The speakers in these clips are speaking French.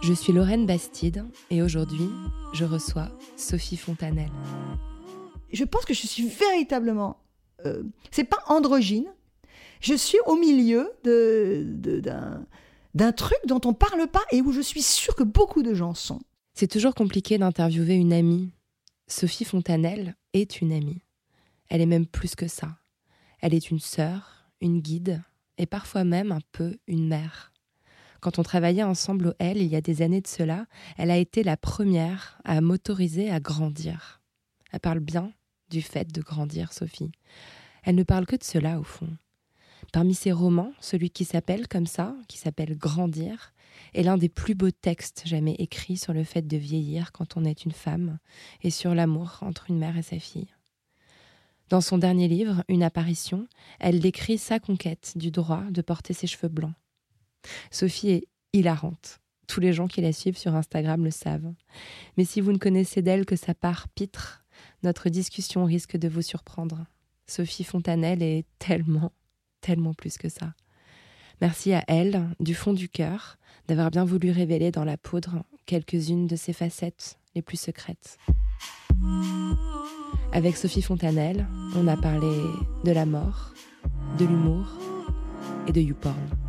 Je suis Lorraine Bastide et aujourd'hui, je reçois Sophie Fontanelle. je pense que je suis véritablement. euh, c'est pas androgyne. Je suis au milieu de, de- d'un, d'un truc dont on parle pas et où je suis sûre que beaucoup de gens sont. C'est toujours compliqué d'interviewer une amie. Sophie Fontanelle est une amie. Elle est même plus que ça. Elle est une sœur, une guide et parfois même un peu une mère. Quand on travaillait ensemble au L il y a des années de cela, elle a été la première à m'autoriser à grandir. Elle parle bien du fait de grandir, Sophie. Elle ne parle que de cela au fond. Parmi ses romans, celui qui s'appelle comme ça, qui s'appelle Grandir, est l'un des plus beaux textes jamais écrits sur le fait de vieillir quand on est une femme et sur l'amour entre une mère et sa fille. Dans son dernier livre, Une apparition, elle décrit sa conquête du droit de porter ses cheveux blancs. Sophie est hilarante. Tous les gens qui la suivent sur Instagram le savent. Mais si vous ne connaissez d'elle que sa part pitre, notre discussion risque de vous surprendre. Sophie Fontanelle est tellement, tellement plus que ça. Merci à elle, du fond du cœur, d'avoir bien voulu révéler dans la poudre quelques-unes de ses facettes les plus secrètes. Avec Sophie Fontanelle, on a parlé de la mort, de l'humour et de YouPorn.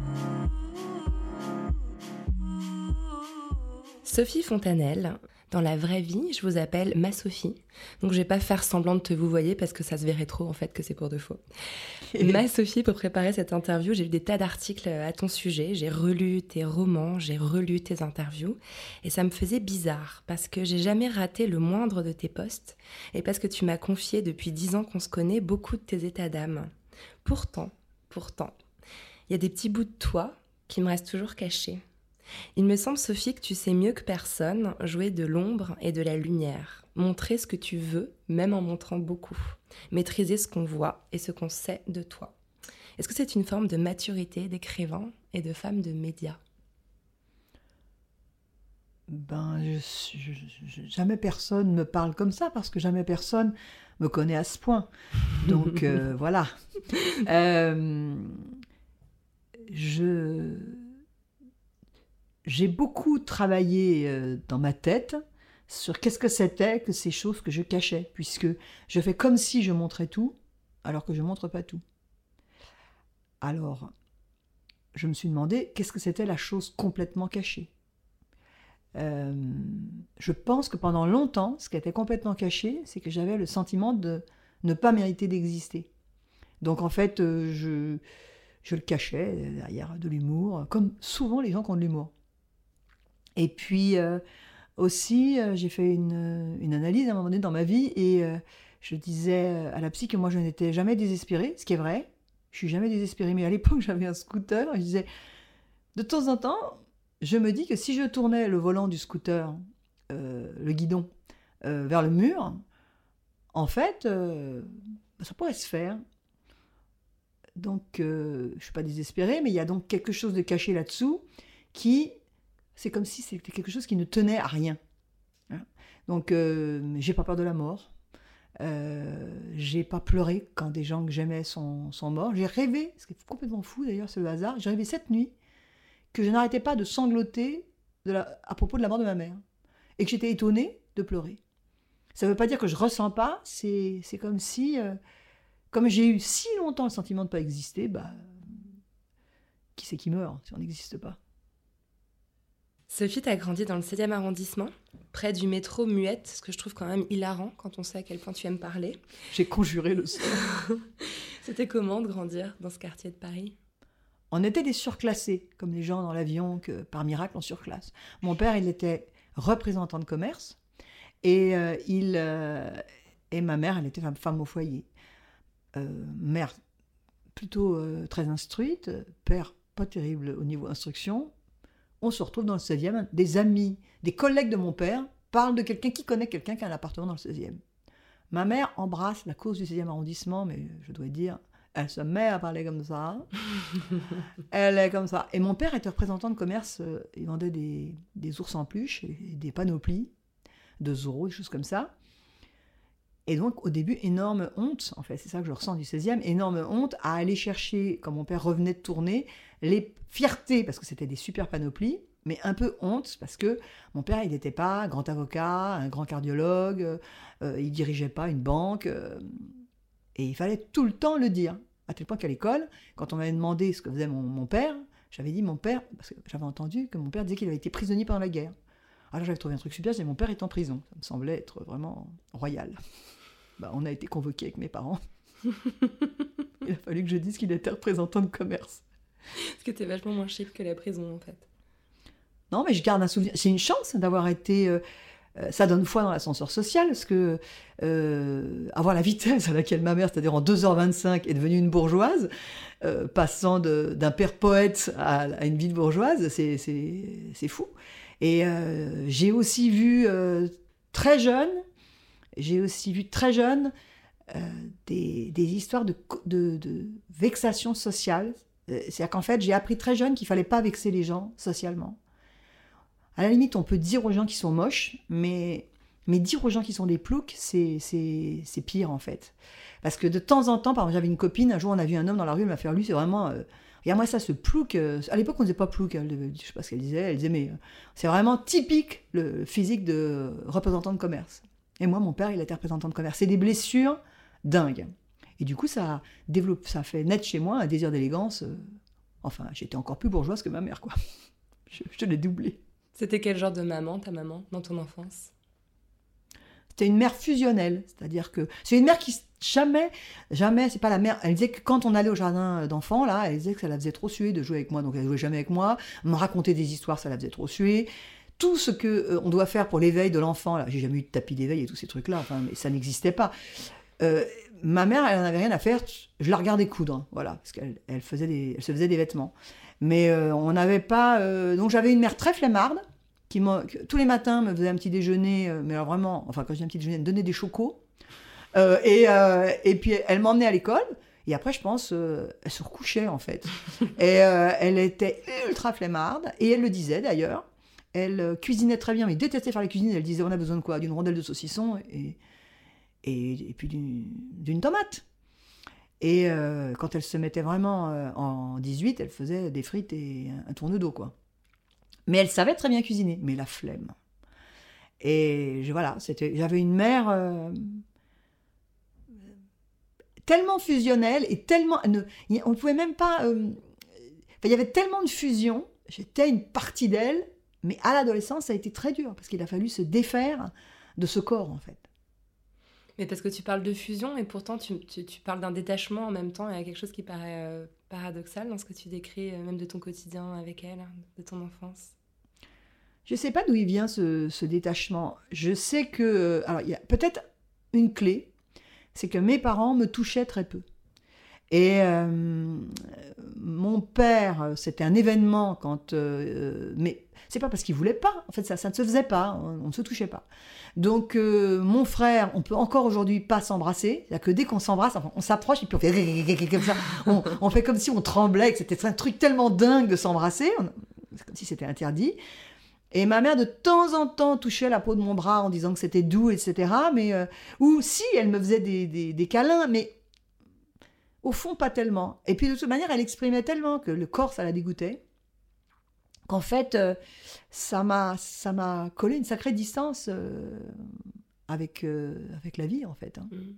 Sophie Fontanelle, dans la vraie vie, je vous appelle ma Sophie. Donc je vais pas faire semblant de te vous voyer parce que ça se verrait trop en fait que c'est pour de faux. Ma Sophie, pour préparer cette interview, j'ai lu des tas d'articles à ton sujet, j'ai relu tes romans, j'ai relu tes interviews, et ça me faisait bizarre, parce que j'ai jamais raté le moindre de tes posts, et parce que tu m'as confié depuis dix ans qu'on se connaît beaucoup de tes états d'âme. Pourtant, pourtant, il y a des petits bouts de toi qui me restent toujours cachés. Il me semble, Sophie, que tu sais mieux que personne jouer de l'ombre et de la lumière, montrer ce que tu veux, même en montrant beaucoup, maîtriser ce qu'on voit et ce qu'on sait de toi. Est-ce que c'est une forme de maturité d'écrivain et de femme de médias Ben, je, suis- je- je- jamais personne me parle comme ça parce que jamais personne me connaît à ce point. Donc euh, voilà. Euh, je j'ai beaucoup travaillé euh, dans ma tête sur qu'est-ce que c'était que ces choses que je cachais, puisque je fais comme si je montrais tout, alors que je montre pas tout. Alors, je me suis demandé qu'est-ce que c'était la chose complètement cachée. Euh, je pense que pendant longtemps, ce qui était complètement caché, c'est que j'avais le sentiment de ne pas mériter d'exister. Donc en fait, euh, je, je le cachais derrière de l'humour, comme souvent les gens qui ont de l'humour. Et puis euh, aussi, euh, j'ai fait une, une analyse à un moment donné dans ma vie et euh, je disais à la psy que moi je n'étais jamais désespérée, ce qui est vrai. Je suis jamais désespérée, mais à l'époque j'avais un scooter et je disais, de temps en temps, je me dis que si je tournais le volant du scooter, euh, le guidon, euh, vers le mur, en fait, euh, ça pourrait se faire. Donc, euh, je ne suis pas désespérée, mais il y a donc quelque chose de caché là-dessous qui, c'est comme si c'était quelque chose qui ne tenait à rien. Hein. Donc, euh, j'ai pas peur de la mort. Euh, j'ai pas pleuré quand des gens que j'aimais sont, sont morts. J'ai rêvé, ce qui est complètement fou d'ailleurs, c'est le hasard, j'ai rêvé cette nuit que je n'arrêtais pas de sangloter à propos de la mort de ma mère. Et que j'étais étonnée de pleurer. Ça ne veut pas dire que je ressens pas, c'est c'est comme si, euh, comme j'ai eu si longtemps le sentiment de ne pas exister, bah, qui c'est qui meurt si on n'existe pas? Sophie, tu as grandi dans le 7e arrondissement, près du métro Muette, ce que je trouve quand même hilarant quand on sait à quel point tu aimes parler. J'ai conjuré le son. C'était comment de grandir dans ce quartier de Paris? On était des surclassés, comme les gens dans l'avion que par miracle on surclasse. Mon père, il était représentant de commerce et, euh, il, euh, et ma mère, elle était femme, femme au foyer. Euh, mère plutôt euh, très instruite, père pas terrible au niveau instruction. On se retrouve dans le 16e, des amis, des collègues de mon père parlent de quelqu'un qui connaît quelqu'un qui a un appartement dans le 16e. Ma mère embrasse la cause du 16e arrondissement, mais je dois dire, elle se met à parler comme ça. elle est comme ça. Et mon père était représentant de commerce, euh, il vendait des, des ours en peluche et des panoplies de Zorro, des choses comme ça. Et donc, au début, énorme honte, en fait, c'est ça que je ressens du 16e, énorme honte à aller chercher, quand mon père revenait de tourner, les fiertés, parce que c'était des super panoplies, mais un peu honte, parce que mon père, il n'était pas grand avocat, un grand cardiologue, euh, il dirigeait pas une banque, euh, et il fallait tout le temps le dire. À tel point qu'à l'école, quand on m'avait demandé ce que faisait mon, mon père, j'avais dit mon père, parce que j'avais entendu que mon père disait qu'il avait été prisonnier pendant la guerre. Alors j'avais trouvé un truc super, c'est mon père est en prison. Ça me semblait être vraiment royal. Bah, on a été convoqués avec mes parents. Il a fallu que je dise qu'il était représentant de commerce. Parce que t'es vachement moins chic que la prison, en fait. Non, mais je garde un souvenir. C'est une chance d'avoir été. euh, euh, ça donne foi dans l'ascenseur social, parce que euh, avoir la vitesse à laquelle ma mère, c'est-à-dire en 2h25, est devenue une bourgeoise, euh, passant de- d'un père poète à, à une vie de bourgeoise, c'est- c'est c'est fou. Et j'ai aussi vu très jeune, j'ai aussi vu très jeune euh, des, histoires de, vexation sociale. Euh, C'est-à-dire qu'en fait, j'ai appris très jeune qu'il fallait pas vexer les gens socialement. À la limite, on peut dire aux gens qui sont moches, mais, dire aux gens qui sont des ploucs, c'est pire en fait. Parce que de temps en temps, par exemple, j'avais une copine, un jour on a vu un homme dans la rue, elle m'a fait lui, c'est vraiment. euh, Regarde-moi ça, ce plouc. euh, à l'époque, on ne disait pas plouc, devait- je sais pas ce qu'elle disait, elle disait, mais c'est vraiment typique le physique de représentant de commerce. Et moi, mon père, il était représentant de commerce. C'est des blessures dingues. Et du coup, ça développe, ça fait naître chez moi un désir d'élégance. euh, Enfin, j'étais encore plus bourgeoise que ma mère, quoi. Je, je l'ai doublé. C'était quel genre de maman, ta maman, dans ton enfance? C'était une mère fusionnelle, c'est-à-dire que c'est une mère qui jamais, jamais, c'est pas la mère. Elle disait que quand on allait au jardin d'enfants, là, elle disait que ça la faisait trop suer de jouer avec moi, donc elle jouait jamais avec moi. Me raconter des histoires, ça la faisait trop suer. Tout ce que euh, on doit faire pour l'éveil de l'enfant, là, j'ai jamais eu de tapis d'éveil et tous ces trucs-là, enfin, mais ça n'existait pas. Euh, ma mère, elle en avait rien à faire. Je la regardais coudre, voilà, parce qu'elle elle faisait des, elle se faisait des vêtements. Mais euh, on n'avait pas. donc j'avais une mère très flemmarde qui que tous les matins me faisait un petit déjeuner, mais alors vraiment, enfin quand je dis un petit déjeuner, elle me donnait des chocos. Et, et puis elle m'emmenait à l'école. Et après, je pense, euh, elle se recouchait en fait. et euh, elle était ultra flemmarde. Et elle le disait d'ailleurs. Elle euh, cuisinait très bien, mais détestait faire la cuisine. Elle disait on a besoin de quoi? D'une rondelle de saucisson et, et, puis d'une tomate. Et euh, quand elle se mettait vraiment euh, en 18, elle faisait des frites et un, un tourne d'eau, quoi. Mais elle savait très bien cuisiner, mais la flemme. Et voilà, j'avais une mère tellement fusionnelle et tellement, on ne pouvait même pas, il y avait tellement de fusion. J'étais une partie d'elle, mais à l'adolescence, ça a été très dur parce qu'il a fallu se défaire de ce corps, en fait. Mais parce que tu parles de fusion et pourtant tu, tu- tu parles d'un détachement en même temps. Il y a quelque chose qui paraît euh, paradoxal dans ce que tu décris, euh, même de ton quotidien avec elle, de ton enfance. Je ne sais pas d'où il vient ce, ce détachement. Je sais que. Alors, il y a peut-être une clé, c'est que mes parents me touchaient très peu. Et euh, mon père, c'était un événement quand. euh, mais c'est pas parce qu'il voulait pas. En fait, ça, ça ne se faisait pas. On, ne se touchait pas. Donc, euh, mon frère, on peut encore aujourd'hui pas s'embrasser. C'est-à-dire que dès qu'on s'embrasse, enfin, on s'approche et puis on fait comme fait comme si on tremblait, que c'était un truc tellement dingue de s'embrasser. Comme si c'était interdit. Et ma mère, de temps en temps, touchait la peau de mon bras en disant que c'était doux, etc. Mais, euh, ou si, elle me faisait des- des câlins, mais au fond, pas tellement. Et puis, de toute manière, elle exprimait tellement que le corps, ça la dégoûtait, qu'en fait, euh, ça m'a ça m'a collé une sacrée distance euh, avec, euh, avec la vie, en fait. hein. Mhm.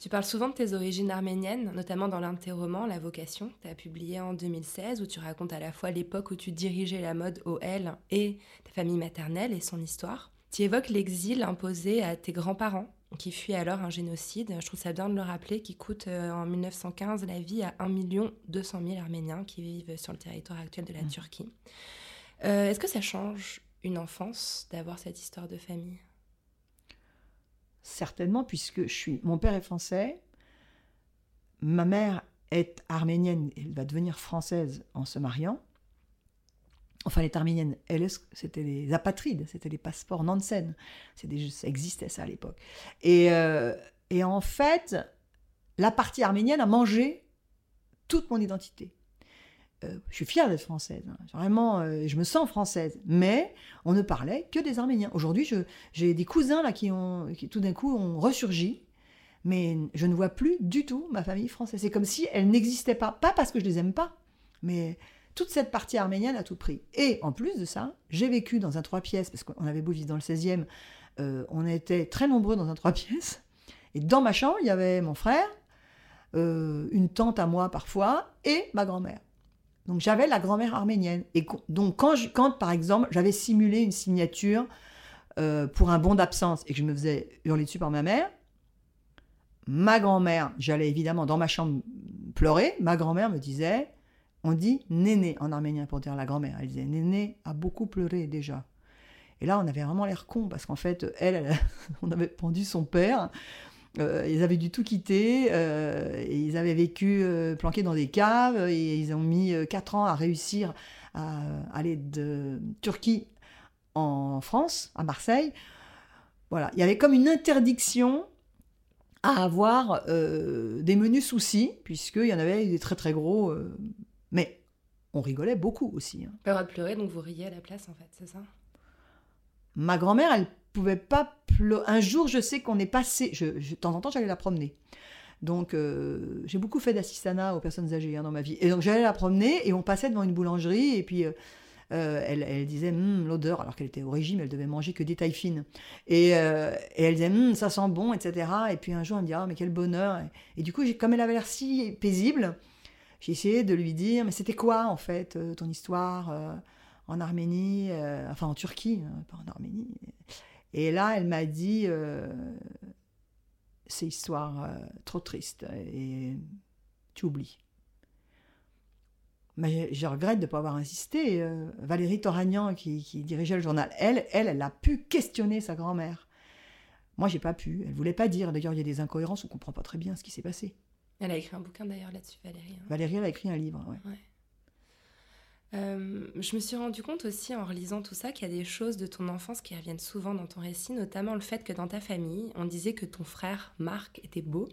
Tu parles souvent de tes origines arméniennes, notamment dans l'un de tes romans, La Vocation, tu as publié en 2016, où tu racontes à la fois l'époque où tu dirigeais la mode OL et ta famille maternelle et son histoire. Tu évoques l'exil imposé à tes grands-parents, qui fuient alors un génocide, je trouve ça bien de le rappeler, qui coûte euh, en 1915 la vie à 1 200 000 Arméniens qui vivent sur le territoire actuel de la Mmh. Turquie. Euh, Est-ce que ça change une enfance d'avoir cette histoire de famille? Certainement, puisque je suis. Mon père est français, ma mère est arménienne, elle va devenir française en se mariant. Enfin, elle est arménienne, elle, est- c'était les apatrides, c'était les passeports Nansen. Des, ça existait ça à l'époque. Et, euh, et en fait, la partie arménienne a mangé toute mon identité. Euh, je suis fière d'être française, hein. vraiment, euh, je me sens française. Mais on ne parlait que des Arméniens. Aujourd'hui, j'ai des cousins là qui ont, qui tout d'un coup ont ressurgi, mais je ne vois plus du tout ma famille française. C'est comme si elle n'existait pas, pas parce que je les aime pas, mais toute cette partie arménienne a tout pris. Et en plus de ça, j'ai vécu dans un trois pièces parce qu'on avait beau vivre dans le 16e, euh, on était très nombreux dans un trois pièces. Et dans ma chambre, il y avait mon frère, euh, une tante à moi parfois, et ma grand-mère. Donc j'avais la grand-mère arménienne. Et donc quand, je- quand par exemple, j'avais simulé une signature euh, pour un bon d'absence et que je me faisais hurler dessus par ma mère, ma grand-mère, j'allais évidemment dans ma chambre pleurer, ma grand-mère me disait, on dit néné en arménien pour dire la grand-mère. Elle disait néné a beaucoup pleuré déjà. Et là, on avait vraiment l'air con parce qu'en fait, elle, elle- on avait pendu son père. Euh, ils avaient dû tout quitter, euh, ils avaient vécu euh, planqués dans des caves, et ils ont mis 4 ans à réussir à aller de Turquie en France, à Marseille. Voilà, il y avait comme une interdiction à avoir euh, des menus soucis, puisqu'il y en avait des très très gros, euh, mais on rigolait beaucoup aussi. hein. Pas le droit de pleurer, donc vous riez à la place, en fait, c'est ça? Ma grand-mère, elle pouvait pas pleurer. Un jour, je sais qu'on est passé. Je, je- de temps en temps, j'allais la promener. Donc, euh, j'ai beaucoup fait d'assistanat aux personnes âgées hein, dans ma vie. Et donc, j'allais la promener et on passait devant une boulangerie et puis euh, euh, elle, elle disait Hum, l'odeur, alors qu'elle était au régime, elle devait manger que des tailles fines. Et, euh, et elle disait Hum, ça sent bon, etc. Et puis un jour, elle me dit Ah, mais quel bonheur. Et, et du coup, comme elle avait l'air si paisible, j'ai essayé de lui dire Mais c'était quoi, en fait, euh, ton histoire euh, en Arménie, euh, enfin en Turquie, hein, pas en Arménie. Et là, elle m'a dit, c'est histoire trop triste et tu oublies. Mais je, regrette de ne pas avoir insisté. Valérie Toragnan, qui, dirigeait le journal, elle, elle, elle a pu questionner sa grand-mère. Moi, j'ai pas pu. Elle voulait pas dire. D'ailleurs, il y a des incohérences. On comprend pas très bien ce qui s'est passé. Elle a écrit un bouquin d'ailleurs là-dessus, Valérie. hein. Valérie, elle a écrit un livre. ouais. Euh, je me suis rendu compte aussi en relisant tout ça qu'il y a des choses de ton enfance qui reviennent souvent dans ton récit, notamment le fait que dans ta famille, on disait que ton frère Marc était beau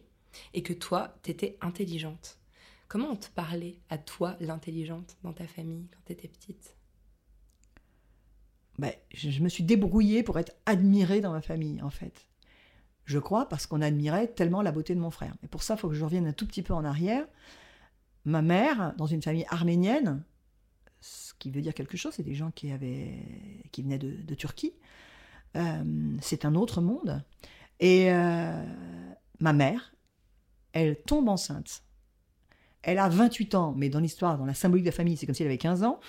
et que toi, t'étais intelligente. Comment on te parlait à toi, l'intelligente, dans ta famille quand t'étais petite? Je, je me suis débrouillée pour être admirée dans ma famille, en fait. Je crois parce qu'on admirait tellement la beauté de mon frère. Et pour ça, il faut que je revienne un tout petit peu en arrière. Ma mère, dans une famille arménienne, ce qui veut dire quelque chose, c'est des gens qui, avaient, qui venaient de, Turquie. Euh, c'est un autre monde. Et euh, ma mère, elle tombe enceinte. Elle a 28 ans, mais dans l'histoire, dans la symbolique de la famille, c'est comme si elle avait 15 ans.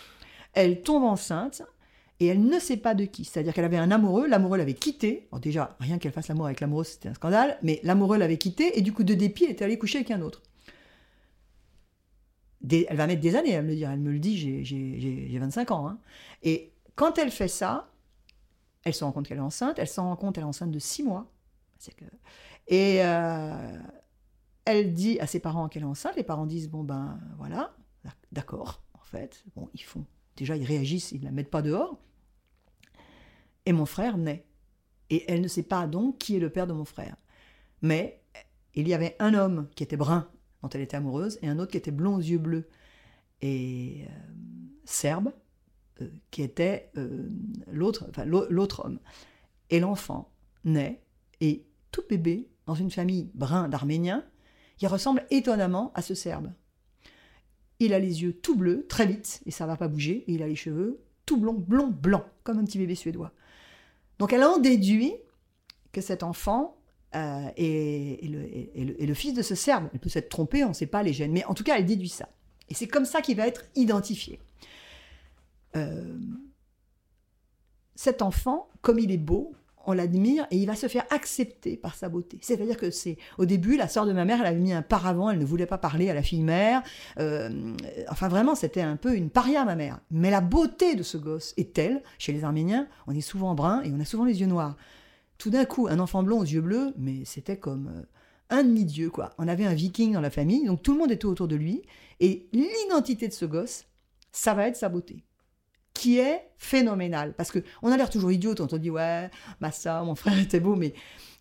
Elle tombe enceinte et elle ne sait pas de qui. C'est-à-dire qu'elle avait un amoureux, l'amoureux l'avait quitté. Alors déjà, rien qu'elle fasse l'amour avec l'amoureux, c'était un scandale, mais l'amoureux l'avait quitté et du coup, de dépit, elle était allée coucher avec un autre. Elle va mettre des années à me le dire. Elle me le dit, j'ai- j'ai j'ai- j'ai 25 ans. hein. Et quand elle fait ça, elle se rend compte qu'elle est enceinte. Elle se rend compte qu'elle est enceinte de 6 mois. Et euh, elle dit à ses parents qu'elle est enceinte. Les parents disent, bon ben voilà, d'accord, en fait. Bon, ils font. Déjà, ils réagissent, ils ne la mettent pas dehors. Et mon frère naît. Et elle ne sait pas donc qui est le père de mon frère. Mais il y avait un homme qui était brun, dont elle était amoureuse, et un autre qui était blond aux yeux bleus. Et euh, serbe, euh, qui était euh, l'autre enfin, homme. Et l'enfant naît, et tout bébé, dans une famille brun d'Arméniens, il ressemble étonnamment à ce serbe. Il a les yeux tout bleus, très vite, et ça va pas bouger, et il a les cheveux tout blond, blond, blanc, comme un petit bébé suédois. Donc elle en déduit que cet enfant Euh, et le fils de ce Serbe, elle peut s'être trompée, on ne sait pas les gènes, mais en tout cas, elle déduit ça. Et c'est comme ça qu'il va être identifié. Euh, cet enfant, comme il est beau, on l'admire et il va se faire accepter par sa beauté. C'est-à-dire que c'est au début, la sœur de ma mère, elle avait mis un paravent, elle ne voulait pas parler à la fille mère. Euh, enfin, vraiment, c'était un peu une paria, ma mère. Mais la beauté de ce gosse est telle, chez les Arméniens, on est souvent brun et on a souvent les yeux noirs. Tout d'un coup, un enfant blond aux yeux bleus, mais c'était comme euh, un demi-dieu, quoi. On avait un viking dans la famille, donc tout le monde était autour de lui. Et l'identité de ce gosse, ça va être sa beauté qui est phénoménale. Parce que on a l'air toujours idiot quand on dit ouais, ma soeur, mon frère était beau, mais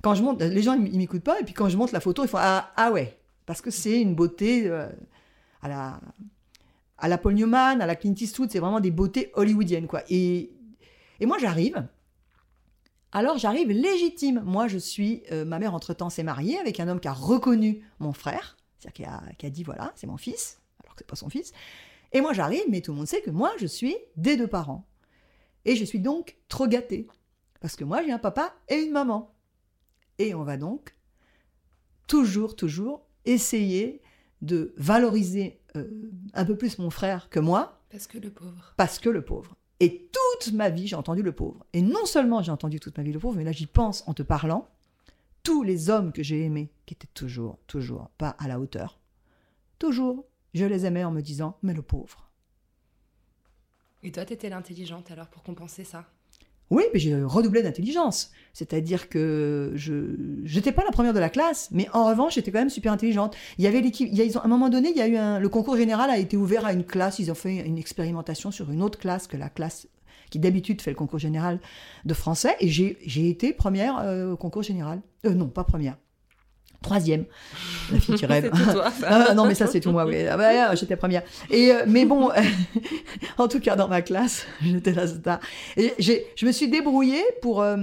quand je monte, les gens ils m'écoutent pas, et puis quand je monte la photo, ils font ah, ah ouais, parce que c'est une beauté euh, à la à la Paul Newman, à la Clint Eastwood, c'est vraiment des beautés hollywoodiennes quoi. Et et moi j'arrive. Alors j'arrive légitime. Moi je suis euh, ma mère entre temps s'est mariée avec un homme qui a reconnu mon frère, c'est-à-dire qui a, qui a dit voilà c'est mon fils, alors que c'est pas son fils. Et moi j'arrive, mais tout le monde sait que moi je suis des deux parents. Et je suis donc trop gâtée. Parce que moi j'ai un papa et une maman. Et on va donc toujours, toujours essayer de valoriser euh, un peu plus mon frère que moi, Parce que le pauvre. parce que le pauvre. Et toute ma vie j'ai entendu le pauvre. Et non seulement j'ai entendu toute ma vie le pauvre, mais là j'y pense en te parlant, tous les hommes que j'ai aimés, qui étaient toujours, toujours pas à la hauteur, toujours je les aimais en me disant, mais le pauvre. Et toi, t'étais l'intelligente alors pour compenser ça? Oui, mais j'ai redoublé d'intelligence. C'est-à-dire que je n'étais pas la première de la classe, mais en revanche, j'étais quand même super intelligente. Il y avait l'équipe. À un moment donné, il y a eu un, le concours général a été ouvert à une classe. Ils ont fait une expérimentation sur une autre classe que la classe qui d'habitude fait le concours général de français. Et j'ai j'ai été première euh, au concours général. Euh, non, pas première. Troisième. La fille qui rêve. Tout toi. Ah, non, mais ça, c'est tout moi, oui. Ah, bah, j'étais première. Et, euh, mais bon, en tout cas, dans ma classe, j'étais la star. Et je me suis débrouillée pour. euh,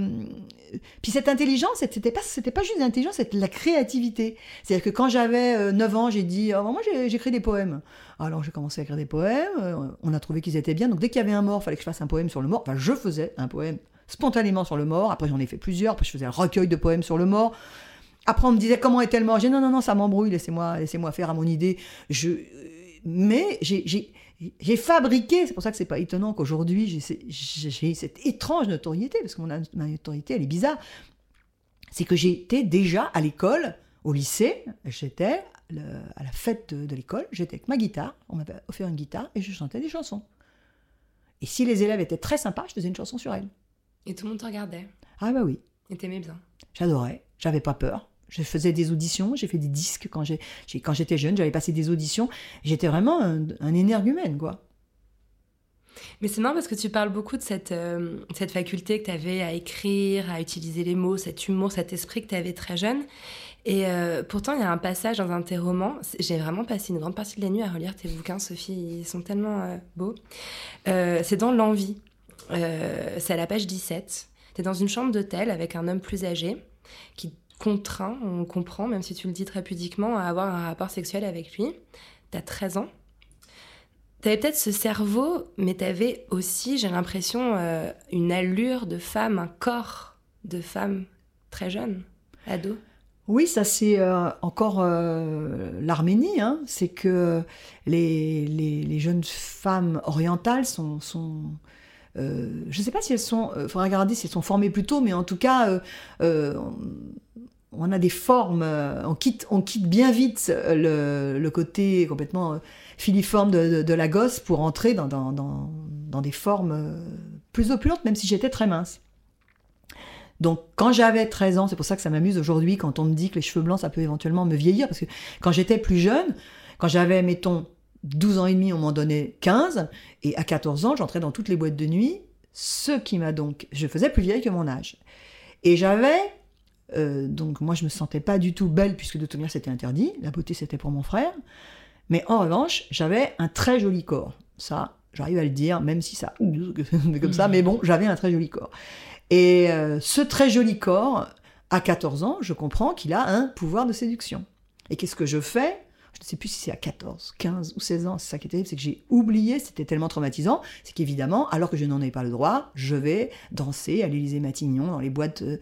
puis cette intelligence, c'était pas, c'était pas juste l'intelligence, c'était la créativité. C'est-à-dire que quand j'avais euh, 9 ans, j'ai dit, oh, moi, j'écris des poèmes. Alors, j'ai commencé à écrire des poèmes. euh, On a trouvé qu'ils étaient bien. Donc, dès qu'il y avait un mort, il fallait que je fasse un poème sur le mort. Enfin, je faisais un poème spontanément sur le mort. Après, j'en ai fait plusieurs. Après, je faisais un recueil de poèmes sur le mort. Après, on me disait comment est-elle dit non, non, non, ça m'embrouille, laissez-moi laissez faire à mon idée. Je... euh, Mais j'ai- j'ai j'ai fabriqué, c'est pour ça que c'est pas étonnant qu'aujourd'hui j'ai cette étrange notoriété, parce que mon, ma notoriété, elle est bizarre. C'est que j'étais déjà à l'école, au lycée, j'étais à la fête de, de l'école, j'étais avec ma guitare, on m'avait offert une guitare et je chantais des chansons. Et si les élèves étaient très sympas, je faisais une chanson sur elles. Et tout le monde te regardait. Ah bah oui. Et t'aimais bien. J'adorais, j'avais pas peur. Je faisais des auditions, j'ai fait des disques quand j'ai j'étais jeune, j'avais passé des auditions. J'étais vraiment un, un énergumène, quoi. Mais c'est marrant parce que tu parles beaucoup de cette, euh, cette faculté que tu avais à écrire, à utiliser les mots, cet humour, cet esprit que tu avais très jeune. Et euh, pourtant, il y a un passage dans un de tes romans. J'ai vraiment passé une grande partie de la nuit à relire tes bouquins, Sophie. Ils sont tellement euh, beaux. C'est dans L'envie. C'est à la page 17. Tu es dans une chambre d'hôtel avec un homme plus âgé qui contraint, on comprend, même si tu le dis très pudiquement, à avoir un rapport sexuel avec lui. Tu as 13 ans. T'avais peut-être ce cerveau, mais t'avais aussi, j'ai l'impression, euh, une allure de femme, un corps de femme très jeune, ado. Oui, ça c'est euh, encore euh, l'Arménie. Hein. C'est que les, les, jeunes femmes orientales sont... je ne sais pas si elles sont... Il faudra regarder si elles sont formées plus tôt, mais en tout cas, on, a des formes... euh, on, quitte, on quitte bien vite euh, le, côté complètement euh, filiforme de, la gosse pour entrer dans, dans, des formes plus opulentes, même si j'étais très mince. Donc, quand j'avais 13 ans, c'est pour ça que ça m'amuse aujourd'hui quand on me dit que les cheveux blancs, ça peut éventuellement me vieillir, parce que quand j'étais plus jeune, quand j'avais, mettons, 12 ans et demi, on m'en donnait 15, et à 14 ans, j'entrais dans toutes les boîtes de nuit, ce qui m'a donc... Je faisais plus vieille que mon âge. Et j'avais... euh, donc, moi, je me sentais pas du tout belle, puisque de toute manière, c'était interdit. La beauté, c'était pour mon frère. Mais en revanche, j'avais un très joli corps. Ça, j'arrive à le dire, même si ça... comme ça, mais bon, j'avais un très joli corps. Et euh, ce très joli corps, à 14 ans, je comprends qu'il a un pouvoir de séduction. Et qu'est-ce que je fais Je ne sais plus si c'est à 14, 15 ou 16 ans, c'est ça qui est terrible, c'est que j'ai oublié, c'était tellement traumatisant, c'est qu'évidemment, alors que je n'en ai pas le droit, je vais danser à l'Élysée Matignon, dans les boîtes. euh,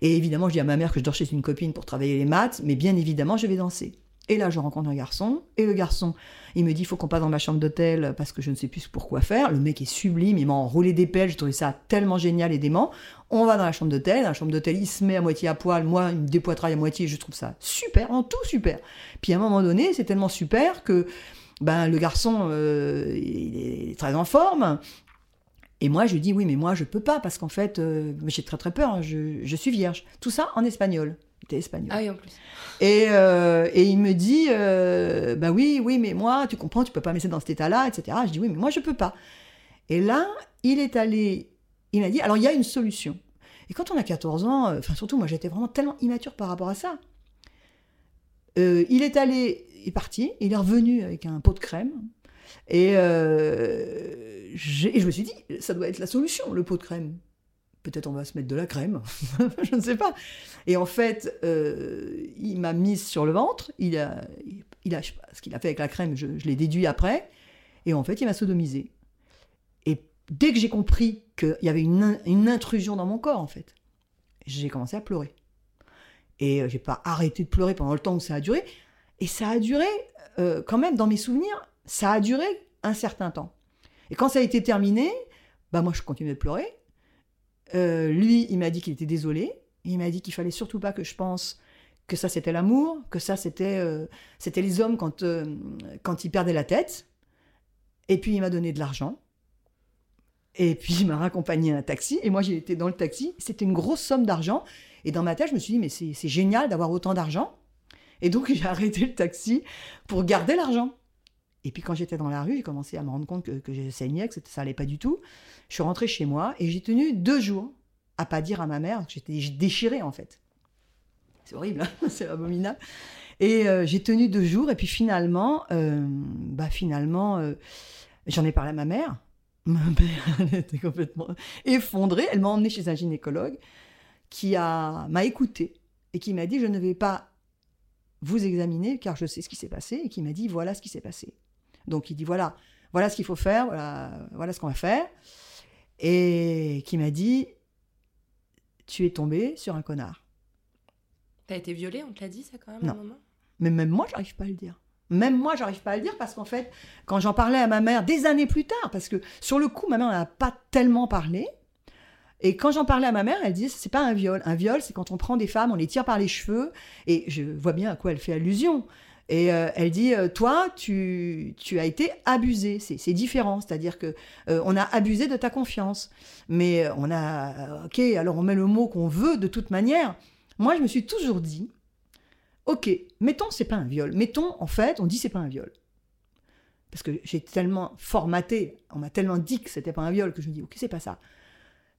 et évidemment, je dis à ma mère que je dors chez une copine pour travailler les maths, mais bien évidemment, je vais danser. Et là, je rencontre un garçon, et le garçon, il me dit, faut qu'on passe dans ma chambre d'hôtel parce que je ne sais plus pourquoi faire. Le mec est sublime, il m'a enroulé des pelles, j'ai trouvé ça tellement génial et dément. On va dans la chambre d'hôtel, dans la chambre d'hôtel, il se met à moitié à poil, moi, il me dépoitraille à moitié, je trouve ça super, en tout super. Puis à un moment donné, c'est tellement super que ben, le garçon, euh, il est très en forme. Et moi, je lui dis, oui, mais moi, je peux pas, parce qu'en fait, euh, j'ai très très peur, hein, je suis vierge. Tout ça en espagnol. Il était espagnol. Ah oui, en plus. Et, euh, et il me dit, euh, bah oui, oui, mais moi, tu comprends, tu peux pas me laisser dans cet état-là, etc. Je dis, oui, mais moi, je peux pas. Et là, il est allé, il m'a dit, alors il y a une solution. Et quand on a 14 ans, euh, enfin surtout moi, j'étais vraiment tellement immature par rapport à ça. Euh, il est allé, il est parti, il est revenu avec un pot de crème. Et, et je me suis dit, ça doit être la solution, le pot de crème. Peut-être on va se mettre de la crème, je ne sais pas. Et en fait, euh, il m'a mise sur le ventre. Il a, il a, pas, ce qu'il a fait avec la crème, je, l'ai déduit après. Et en fait, il m'a sodomisé. Et dès que j'ai compris qu'il y avait une intrusion dans mon corps, en fait, j'ai commencé à pleurer. Et euh, j'ai pas arrêté de pleurer pendant le temps où ça a duré. Et ça a duré, euh, quand même, dans mes souvenirs, ça a duré un certain temps. Et quand ça a été terminé, bah moi je continuais de pleurer. Euh, lui, il m'a dit qu'il était désolé. Il m'a dit qu'il fallait surtout pas que je pense que ça c'était l'amour, que ça c'était euh, c'était les hommes quand euh, quand ils perdaient la tête. Et puis il m'a donné de l'argent. Et puis il m'a raccompagné à un taxi. Et moi été dans le taxi. C'était une grosse somme d'argent. Et dans ma tête je me suis dit mais c'est génial d'avoir autant d'argent. Et donc j'ai arrêté le taxi pour garder l'argent. Et puis quand j'étais dans la rue, j'ai commencé à me rendre compte que, que je saignais, que ça allait pas du tout. Je suis rentrée chez moi et j'ai tenu deux jours à pas dire à ma mère que j'étais déchirée en fait. C'est horrible, hein c'est abominable. Et euh, j'ai tenu deux jours et puis finalement, euh, bah finalement, euh, j'en ai parlé à ma mère. Ma mère, elle était complètement effondrée. Elle m'a emmenée chez un gynécologue qui a m'a écoutée et qui m'a dit je ne vais pas vous examiner car je sais ce qui s'est passé et qui m'a dit voilà ce qui s'est passé. Donc il dit voilà, voilà ce qu'il faut faire, voilà, voilà ce qu'on va faire. Et qui m'a dit tu es tombé sur un connard. T'as été violée, on te l'a dit ça quand même à Non. un moment? Mais même moi, j'arrive pas à le dire. Même moi, j'arrive pas à le dire parce qu'en fait, quand j'en parlais à ma mère des années plus tard, parce que sur le coup, ma mère n'a pas tellement parlé. Et quand j'en parlais à ma mère, elle disait c'est pas un viol. Un viol, c'est quand on prend des femmes, on les tire par les cheveux. Et je vois bien à quoi elle fait allusion. Et euh, elle dit euh, toi, tu, tu as été abusé. C'est différent. C'est-à-dire que euh, on a abusé de ta confiance. Mais on a ok, alors on met le mot qu'on veut de toute manière. Moi, je me suis toujours dit Ok, mettons c'est pas un viol. Mettons en fait, on dit c'est pas un viol. Parce que j'ai tellement formaté, on m'a tellement dit que c'était pas un viol que je me dis ok c'est pas ça.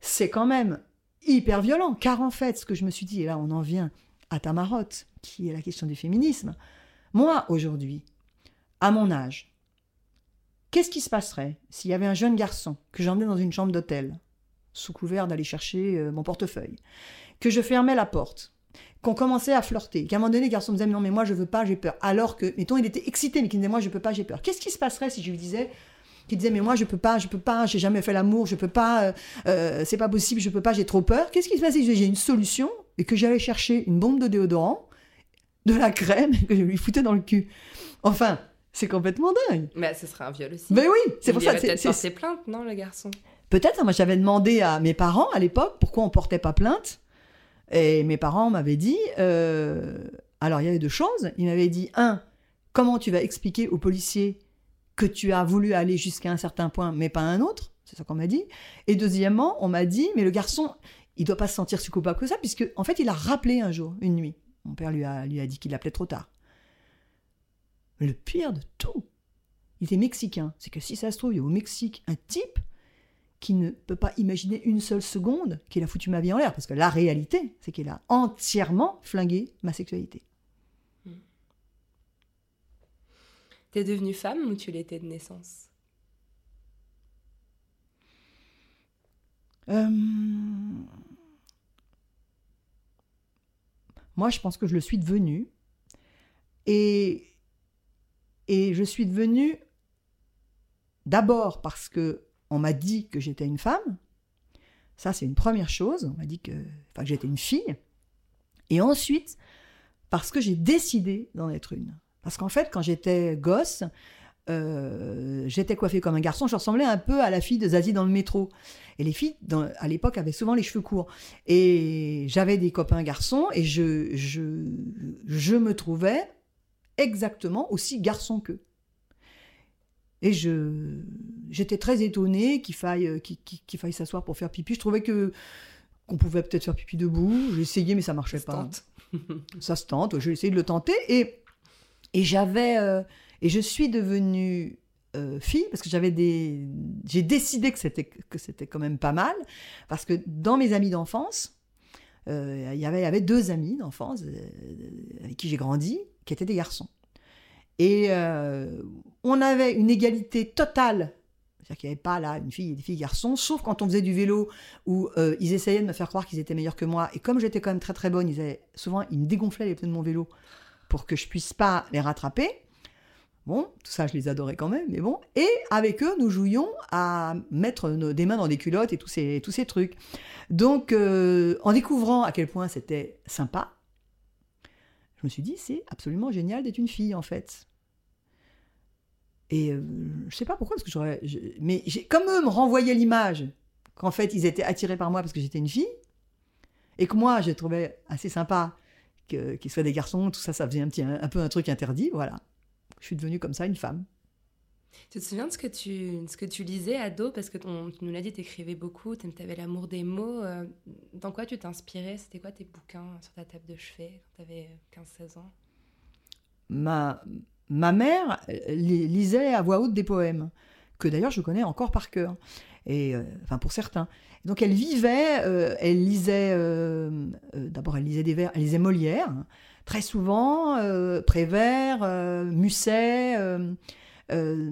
C'est quand même hyper violent. Car en fait, ce que je me suis dit, et là on en vient à ta marotte, qui est la question du féminisme. Moi aujourd'hui, à mon âge, qu'est-ce qui se passerait s'il y avait un jeune garçon que j'emmenais dans une chambre d'hôtel sous couvert d'aller chercher euh, mon portefeuille, que je fermais la porte, qu'on commençait à flirter, qu'à un moment donné, le garçon me disait non mais moi je veux pas, j'ai peur. Alors que, mettons, il était excité mais qu'il me disait moi je peux pas, j'ai peur. Qu'est-ce qui se passerait si je lui disais qui disait mais moi je peux pas, je peux pas, j'ai jamais fait l'amour, je peux pas, euh, euh, c'est pas possible, je peux pas, j'ai trop peur. Qu'est-ce qui se passe j'ai une solution et que j'allais chercher une bombe de déodorant, de la crème que je lui foutais dans le cul. Enfin, c'est complètement dingue. Mais ce serait un viol aussi. Mais oui, c'est Il pour ça. c'est- peut-être c'est- porter plainte, non, le garçon? Peut-être, moi j'avais demandé à mes parents à l'époque pourquoi on portait pas plainte. Et mes parents m'avaient dit, euh, alors il y avait deux choses. Ils m'avaient dit, un, comment tu vas expliquer aux policiers que tu as voulu aller jusqu'à un certain point, mais pas à un autre? C'est ça qu'on m'a dit. Et deuxièmement, on m'a dit, mais le garçon, il doit pas se sentir si coupable que ça, puisque en fait, il a rappelé un jour, une nuit. Mon père lui a, lui a dit qu'il l'appelait trop tard. Le pire de tout, il était mexicain. C'est que si ça se trouve, il y a au Mexique un type qui ne peut pas imaginer une seule seconde qu'il a foutu ma vie en l'air. Parce que la réalité, c'est qu'il a entièrement flingué ma sexualité. T'es devenue femme ou tu l'étais de naissance? Euh, Moi, je pense que je le suis devenu. Et Et je suis devenue, d'abord parce que on m'a dit que j'étais une femme. Ça, c'est une première chose. On m'a dit que, enfin, que j'étais une fille. Et ensuite, parce que j'ai décidé d'en être une. Parce qu'en fait, quand j'étais gosse, euh, j'étais coiffée comme un garçon. Je ressemblais un peu à la fille de Zazie dans le métro. Et les filles, dans- à l'époque, avaient souvent les cheveux courts. Et j'avais des copains garçons et je, je, je me trouvais exactement aussi garçon qu'eux. Et je, j'étais très étonnée qu'il faille, euh, qu'il, faille s'asseoir pour faire pipi. Je trouvais que qu'on pouvait peut-être faire pipi debout. J'ai essayé, mais ça marchait Ça pas. tente. Ça se tente. J'ai essayé de le tenter et et j'avais euh, et je suis devenue euh, fille parce que j'avais des j'ai décidé que c'était que c'était quand même pas mal parce que dans mes amis d'enfance euh, il y avait y avait deux amis d'enfance euh, avec qui j'ai grandi qui étaient des garçons et on avait une égalité totale c'est-à-dire qu'il n'y avait pas là une fille et des filles garçons, sauf quand on faisait du vélo où ils essayaient de me faire croire qu'ils étaient meilleurs que moi. Et comme j'étais quand même très très bonne, ils avaient, souvent ils me dégonflaient les pneus de mon vélo pour que je puisse pas les rattraper. Bon, tout ça, je les adorais quand même, mais bon. Et avec eux, nous jouions à mettre nos- des mains dans des culottes et tous ces, tous ces trucs. Donc, euh, en découvrant à quel point c'était sympa, je me suis dit, c'est absolument génial d'être une fille, en fait. Et euh, je sais pas pourquoi, parce que j'aurais. mais comme eux me renvoyaient l'image qu'en fait, ils étaient attirés par moi parce que j'étais une fille, et que moi, je trouvais assez sympa qu'ils soient des garçons, tout ça, ça faisait un, petit, un, peu un truc interdit, voilà. Je suis devenue comme ça une femme. Tu te souviens de ce que tu, ce que tu lisais ado? Parce que ton- tu nous l'as dit, tu écrivais beaucoup, tu avais l'amour des mots. euh, Dans quoi tu t'inspirais? C'était quoi tes bouquins sur ta table de chevet quand tu avais 15-16 ans? Ma, ma mère euh, li- lisait à voix haute des poèmes, que d'ailleurs je connais encore par cœur, et, euh, enfin pour certains. Donc elle vivait, euh, elle lisait, euh, d'abord elle lisait des vers, elle lisait Molière, hein, très souvent, euh, Prévert, euh, Musset, euh,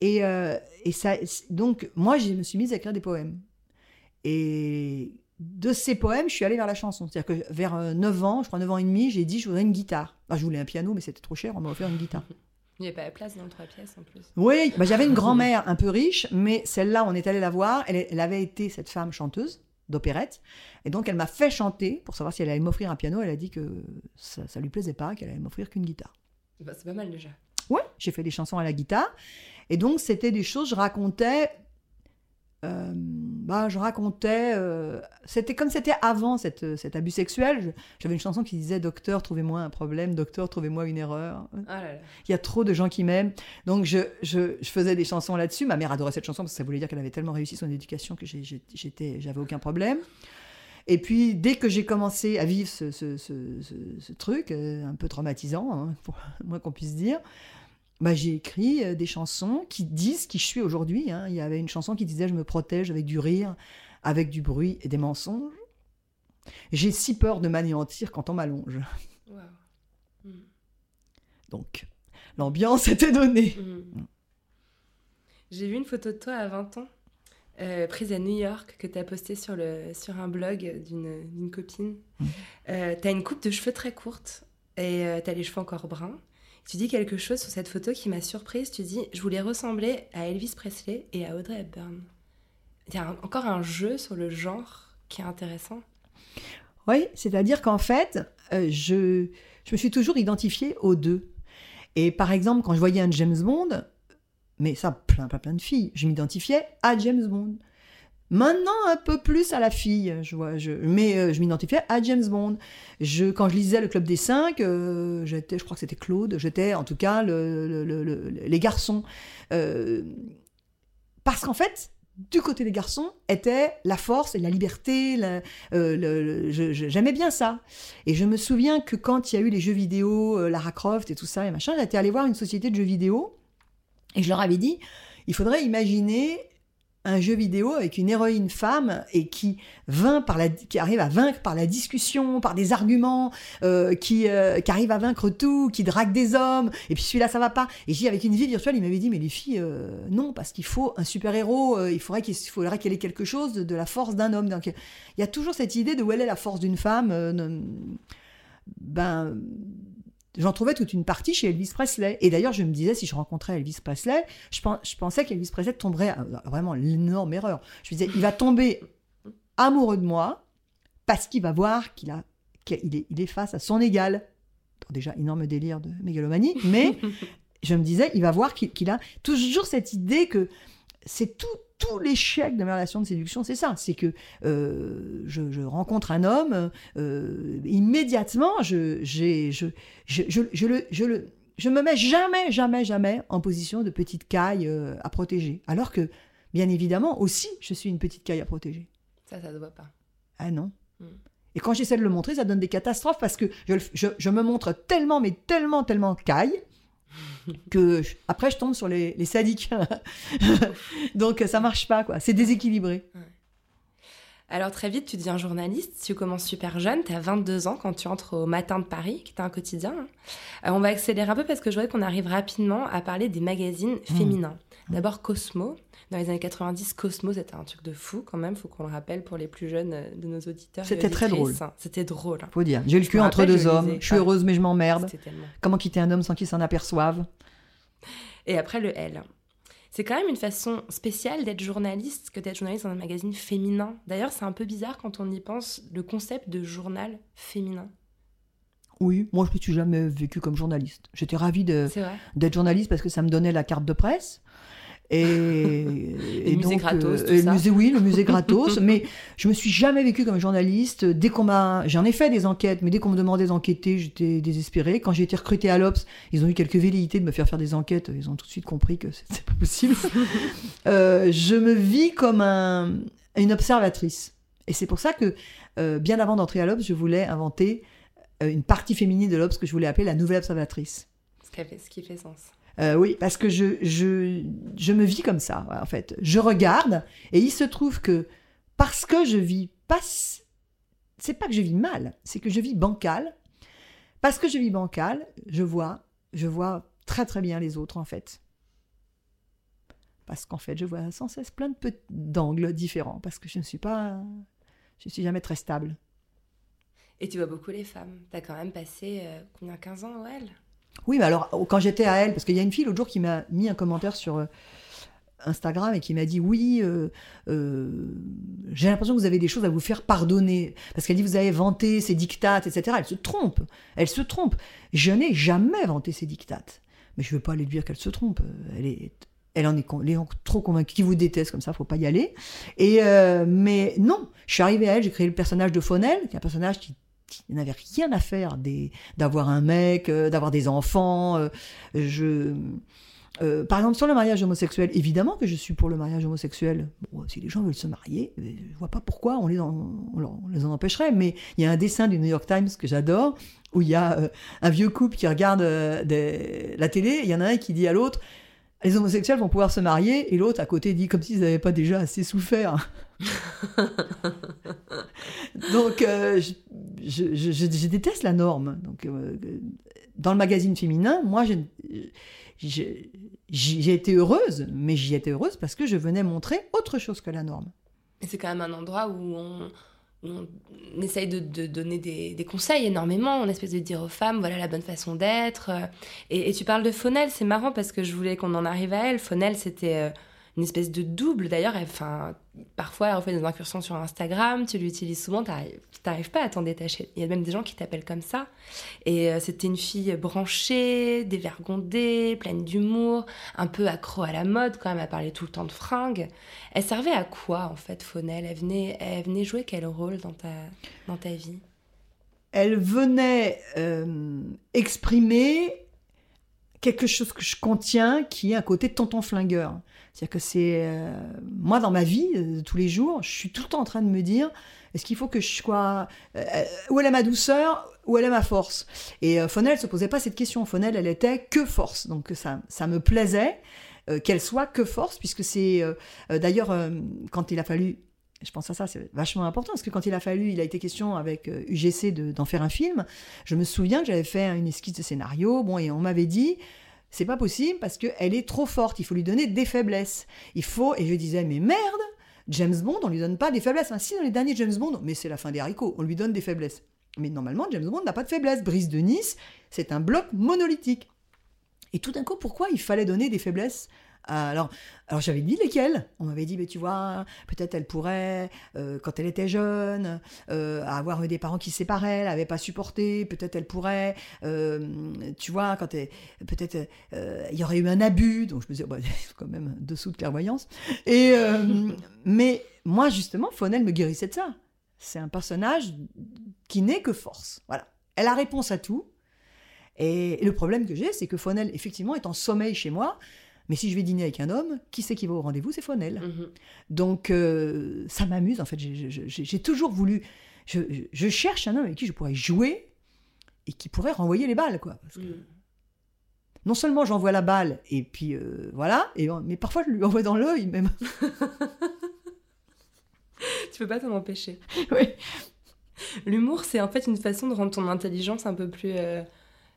et, et ça, donc moi je me suis mise à écrire des poèmes. Et de ces poèmes, je suis allée vers la chanson. C'est-à-dire que vers euh, 9 ans, je crois 9 ans et demi, j'ai dit je voudrais une guitare. Enfin, je voulais un piano, mais c'était trop cher, on m'a offert une guitare. Il n'y avait pas la place dans le trois pièces en plus. Oui, bah, j'avais une grand-mère un peu riche, mais celle-là, on est allé la voir. Elle, elle avait été cette femme chanteuse d'opérette. Et donc, elle m'a fait chanter pour savoir si elle allait m'offrir un piano. Elle a dit que ça, ça lui plaisait pas, qu'elle allait m'offrir qu'une guitare. Bah, c'est pas mal déjà. Ouais, j'ai fait des chansons à la guitare. Et donc, c'était des choses, je racontais. Euh, bah, je racontais. euh, c'était comme c'était avant cette, cet abus sexuel. J'avais une chanson qui disait Docteur, trouvez-moi un problème. Docteur, trouvez-moi une erreur. Oh là là. Il y a trop de gens qui m'aiment. Donc, je, je, je faisais des chansons là-dessus. Ma mère adorait cette chanson parce que ça voulait dire qu'elle avait tellement réussi son éducation que j'étais, j'avais aucun problème. Et puis, dès que j'ai commencé à vivre ce, ce, ce- ce- ce truc, euh, un peu traumatisant, hein, pour moins qu'on puisse dire, bah, j'ai écrit euh, des chansons qui disent qui je suis aujourd'hui. hein. Il y avait une chanson qui disait Je me protège avec du rire, avec du bruit et des mensonges. J'ai si peur de m'anéantir quand on m'allonge. Waouh. Mm. Donc, l'ambiance était donnée. Mm. J'ai vu une photo de toi à 20 ans, euh, prise à New York, que tu as postée sur, le, sur un blog d'une copine. Euh, tu as une coupe de cheveux très courte et tu as les cheveux encore bruns. Tu dis quelque chose sur cette photo qui m'a surprise. Tu dis Je voulais ressembler à Elvis Presley et à Audrey Hepburn. Il y a encore un jeu sur le genre qui est intéressant. Oui, c'est-à-dire qu'en fait, euh, je, je me suis toujours identifiée aux deux. Et par exemple, quand je voyais un James Bond, mais ça, plein, plein, plein de filles, je m'identifiais à James Bond. Maintenant, un peu plus à la fille, je vois, mais euh, je m'identifiais à James Bond. Je, quand je lisais le Club des Cinq, euh, j'étais, je crois que c'était Claude, j'étais en tout cas le, le- le- le- les garçons. Euh, parce qu'en fait, du côté des garçons était la force et la liberté. J'aimais bien ça. Et je me souviens que quand il y a eu les jeux vidéo, Lara Croft et tout ça et machin, j'étais allée voir une société de jeux vidéo et je leur avais dit, il faudrait imaginer un jeu vidéo avec une héroïne femme et qui vainc par la, qui arrive à vaincre par la discussion, par des arguments, euh, qui, euh, qui arrive à vaincre tout, qui drague des hommes, et puis celui-là ça va pas. Et j'ai avec une vie virtuelle, il m'avait dit mais les filles euh, non parce qu'il faut un super héros, il faudrait qu'il il faudrait qu'elle ait quelque chose de, la force d'un homme. Donc il y a toujours cette idée de où elle est la force d'une femme. ben j'en trouvais toute une partie chez Elvis Presley. Et d'ailleurs, je me disais, si je rencontrais Elvis Presley, je, pen- je pensais qu'Elvis Presley tomberait, euh, vraiment l'énorme erreur. Je me disais, il va tomber amoureux de moi parce qu'il va voir qu'il a, qu'il est, il est face à son égal. Déjà, énorme délire de mégalomanie, mais je me disais, il va voir qu'il qu'il a toujours cette idée que c'est tout, tout l'échec de mes relations de séduction, c'est ça. C'est que euh, je, je rencontre un homme, euh, immédiatement, je, j'ai- je, je, je, le, je le, je me mets jamais, jamais, jamais en position de petite caille euh, à protéger. Alors que, bien évidemment, aussi, je suis une petite caille à protéger. Ça, ça se voit pas. Ah non. Mm. Et quand j'essaie de le montrer, ça donne des catastrophes parce que je me montre tellement, mais tellement, tellement caille que je- après je tombe sur les, les sadiques. Donc ça marche pas, quoi. C'est déséquilibré. Alors très vite, tu deviens journaliste, tu commences super jeune, tu as 22 ans quand tu entres au Matin de Paris, qui est un quotidien. Euh, on va accélérer un peu parce que je voudrais qu'on arrive rapidement à parler des magazines féminins. D'abord Cosmo. Dans les années 90, Cosmo, c'était un truc de fou quand même, faut qu'on le rappelle pour les plus jeunes euh, de nos auditeurs. C'était très auditrices. C'était drôle. hein. Faut dire. J'ai le cul entre rappelle, deux hommes. Je suis heureuse, mais je m'emmerde. Tellement. Comment quitter un homme sans qu'il s'en aperçoive? Et après le L. C'est quand même une façon spéciale d'être journaliste que d'être journaliste dans un magazine féminin. D'ailleurs, c'est un peu bizarre quand on y pense, le concept de journal féminin. Oui, moi je me suis jamais vécue comme journaliste. J'étais ravie d'être journaliste parce que ça me donnait la carte de presse. Et, et musée gratos, tout et le ça. musée, oui, le musée gratos. mais je me suis jamais vécue comme journaliste. Dès qu'on m'a, j'en ai fait des enquêtes, mais dès qu'on me demandait d'enquêter, j'étais désespérée. Quand j'ai été recrutée à l'Obs, ils ont eu quelques velléités de me faire faire des enquêtes. Ils ont tout de suite compris que c'était pas possible. Euh, je me vis comme un- une observatrice. Et c'est pour ça que, euh, bien avant d'entrer à l'Obs, je voulais inventer euh, une partie féminine de l'Obs que je voulais appeler la nouvelle observatrice. Ce qui, fait, ce qui fait sens. Euh, oui, parce que je, je, je me vis comme ça, en fait. Je regarde, et il se trouve que parce que je vis pas. C'est pas que je vis mal, c'est que je vis bancal. Parce que je vis bancal, je vois, je vois très très bien les autres, en fait. Parce qu'en fait, je vois sans cesse plein de d'angles différents, parce que je ne suis pas. Je ne suis jamais très stable. Et tu vois beaucoup les femmes. T'as quand même passé euh, combien 15 ans au L Oui, mais alors, quand j'étais à elle, parce qu'il y a une fille l'autre jour qui m'a mis un commentaire sur euh, Instagram et qui m'a dit Oui, euh, euh, j'ai l'impression que vous avez des choses à vous faire pardonner. Parce qu'elle dit Vous avez vanté ces dictates, etc. Elle se trompe. Elle se trompe. Je n'ai jamais vanté ces dictates. Mais je ne veux pas aller lui dire qu'elle se trompe. Elle est. Elle en est, est trop convaincue. Qui vous déteste comme ça, faut pas y aller. Et mais non, je suis arrivée à elle, j'ai créé le personnage de Fonel, qui est un personnage qui, qui n'avait rien à faire d'avoir un mec, euh, d'avoir des enfants. euh, je, euh, par exemple, sur le mariage homosexuel, évidemment que je suis pour le mariage homosexuel. Si les gens veulent se marier, je vois pas pourquoi on les en, empêcherait. Mais il y a un dessin du New York Times que j'adore, où il y a un vieux couple qui regarde la télé, il y en a un qui dit à l'autre les homosexuels vont pouvoir se marier, et l'autre à côté dit comme s'ils n'avaient pas déjà assez souffert. Donc, euh, je, je- je- je- je déteste la norme. Donc, euh, dans le magazine féminin, moi, j'ai été heureuse, mais j'y étais heureuse parce que je venais montrer autre chose que la norme. Et c'est quand même un endroit où on, on essaye de, donner des, conseils énormément, on espèce de dire aux femmes, voilà la bonne façon d'être. euh. Et, et tu parles de Fonel, c'est marrant parce que je voulais qu'on en arrive à elle. Fonel, c'était euh, une espèce de double. D'ailleurs, enfin, parfois, elle refait des incursions sur Instagram, tu l'utilises souvent, t'arrives pas à t'en détacher. Il y a même des gens qui t'appellent comme ça. Et euh, c'était une fille branchée, dévergondée, pleine d'humour, un peu accro à la mode quand même, elle parlait tout le temps de fringues. Elle servait à quoi en fait, Fonel elle venait, elle venait jouer quel rôle dans ta, dans ta vie? Elle venait euh, exprimer quelque chose que je contiens qui est un côté tonton flingueur. C'est-à-dire que c'est... euh, moi, dans ma vie, euh, tous les jours, je suis tout le temps en train de me dire, est-ce qu'il faut que je sois... euh, où elle est ma douceur Où elle est ma force? Et euh, Fonel ne se posait pas cette question. Fonel, elle était que force. Donc ça, ça me plaisait euh, qu'elle soit que force, puisque c'est... euh, euh, D'ailleurs, euh, quand il a fallu... Je pense à ça, c'est vachement important, parce que quand il a fallu, il a été question avec euh, UGC de- d'en faire un film, je me souviens que j'avais fait une esquisse de scénario, bon, et on m'avait dit, c'est pas possible parce qu'elle est trop forte, il faut lui donner des faiblesses. Il faut, et je disais, mais merde, James Bond, on lui donne pas des faiblesses. Hein, si, dans les derniers James Bond, mais c'est la fin des haricots, on lui donne des faiblesses. Mais normalement, James Bond n'a pas de faiblesse. Brise de Nice, c'est un bloc monolithique. Et tout d'un coup, pourquoi il fallait donner des faiblesses? Alors, alors j'avais dit lesquelles? On m'avait dit, mais tu vois, peut-être elle pourrait, euh, quand elle était jeune, euh, avoir eu des parents qui se séparaient, elle n'avait pas supporté, peut-être elle pourrait, euh, tu vois, quand elle- peut-être euh, il y aurait eu un abus, donc je me disais, bah, quand même dessous de clairvoyance. Et, euh, mais moi, justement, Fonel me guérissait de ça. C'est un personnage qui n'est que force. Voilà. Elle a réponse à tout. Et le problème que j'ai, c'est que Fonel, effectivement, est en sommeil chez moi. Mais si je vais dîner avec un homme, qui c'est qui va au rendez-vous? C'est Fonel. Mhm. Donc, euh, ça m'amuse, en fait. J'ai- toujours voulu. Je, je cherche un homme avec qui je pourrais jouer et qui pourrait renvoyer les balles, quoi. Parce que Mhm. non seulement j'envoie la balle, et puis euh, voilà, et, mais parfois je lui envoie dans l'œil, même. Tu peux pas t'en empêcher. Oui. L'humour, c'est en fait une façon de rendre ton intelligence un peu plus euh,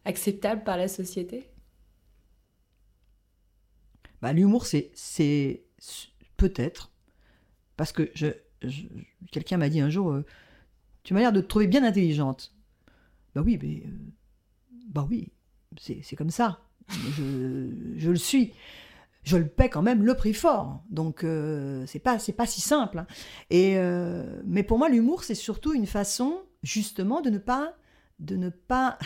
acceptable par la société? Bah, L'humour, c'est, peut-être, parce que je, quelqu'un m'a dit un jour, euh, tu m'as l'air de te trouver bien intelligente. Bah oui, euh, bah oui, c'est, comme ça. Je, je le suis. Je le paie quand même le prix fort. Donc euh, c'est pas c'est pas si simple. hein. Et mais pour moi l'humour c'est surtout une façon justement de ne pas de ne pas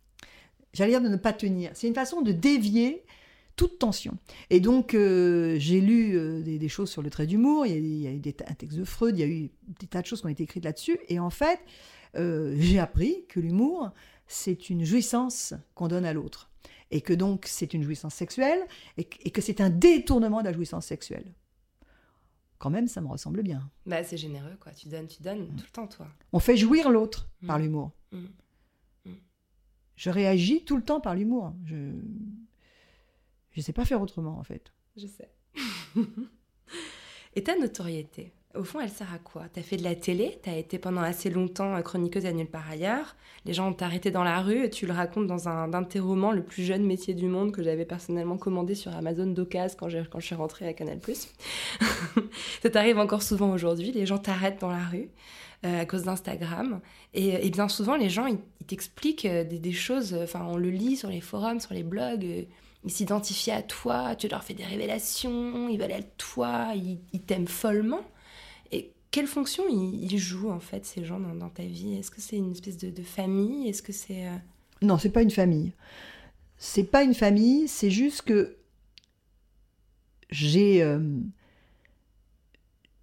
j'allais dire de ne pas tenir. C'est une façon de dévier toute tension. Et donc, euh, j'ai lu euh, des, des choses sur le trait d'humour, il y a, il y a eu des, un texte de Freud, il y a eu des tas de choses qui ont été écrites là-dessus. Et en fait, euh, j'ai appris que l'humour, c'est une jouissance qu'on donne à l'autre. Et que donc, c'est une jouissance sexuelle, et, que- et que c'est un détournement de la jouissance sexuelle. Quand même, ça me ressemble bien. Bah, c'est généreux, quoi. Tu donnes, tu donnes tout le temps, toi. On fait jouir l'autre par Mm. l'humour. Mm. Mm. Je réagis tout le temps par l'humour. Je ne sais pas faire autrement, en fait. Je sais. Et ta notoriété, au fond, elle sert à quoi? T'as fait de la télé, t'as été pendant assez longtemps euh, chroniqueuse à Nulle part ailleurs. Les gens ont arrêté dans la rue et tu le racontes dans un d'un de tes romans, le plus jeune métier du monde, que j'avais personnellement commandé sur Amazon d'occasion quand, quand je suis rentrée à Canal+. Ça t'arrive encore souvent aujourd'hui, les gens t'arrêtent dans la rue. euh, à cause d'Instagram. Et, et bien souvent, les gens, ils, t'expliquent euh, des, des choses, euh, enfin, on le lit sur les forums, sur les blogs, euh, ils s'identifient à toi, tu leur fais des révélations, ils veulent être toi, ils, t'aiment follement. Et quelle fonction ils, jouent, en fait, ces gens dans, ta vie? Est-ce que c'est une espèce de, famille? Est-ce que c'est... euh, Non, c'est pas une famille. C'est pas une famille, c'est juste que j'ai. euh,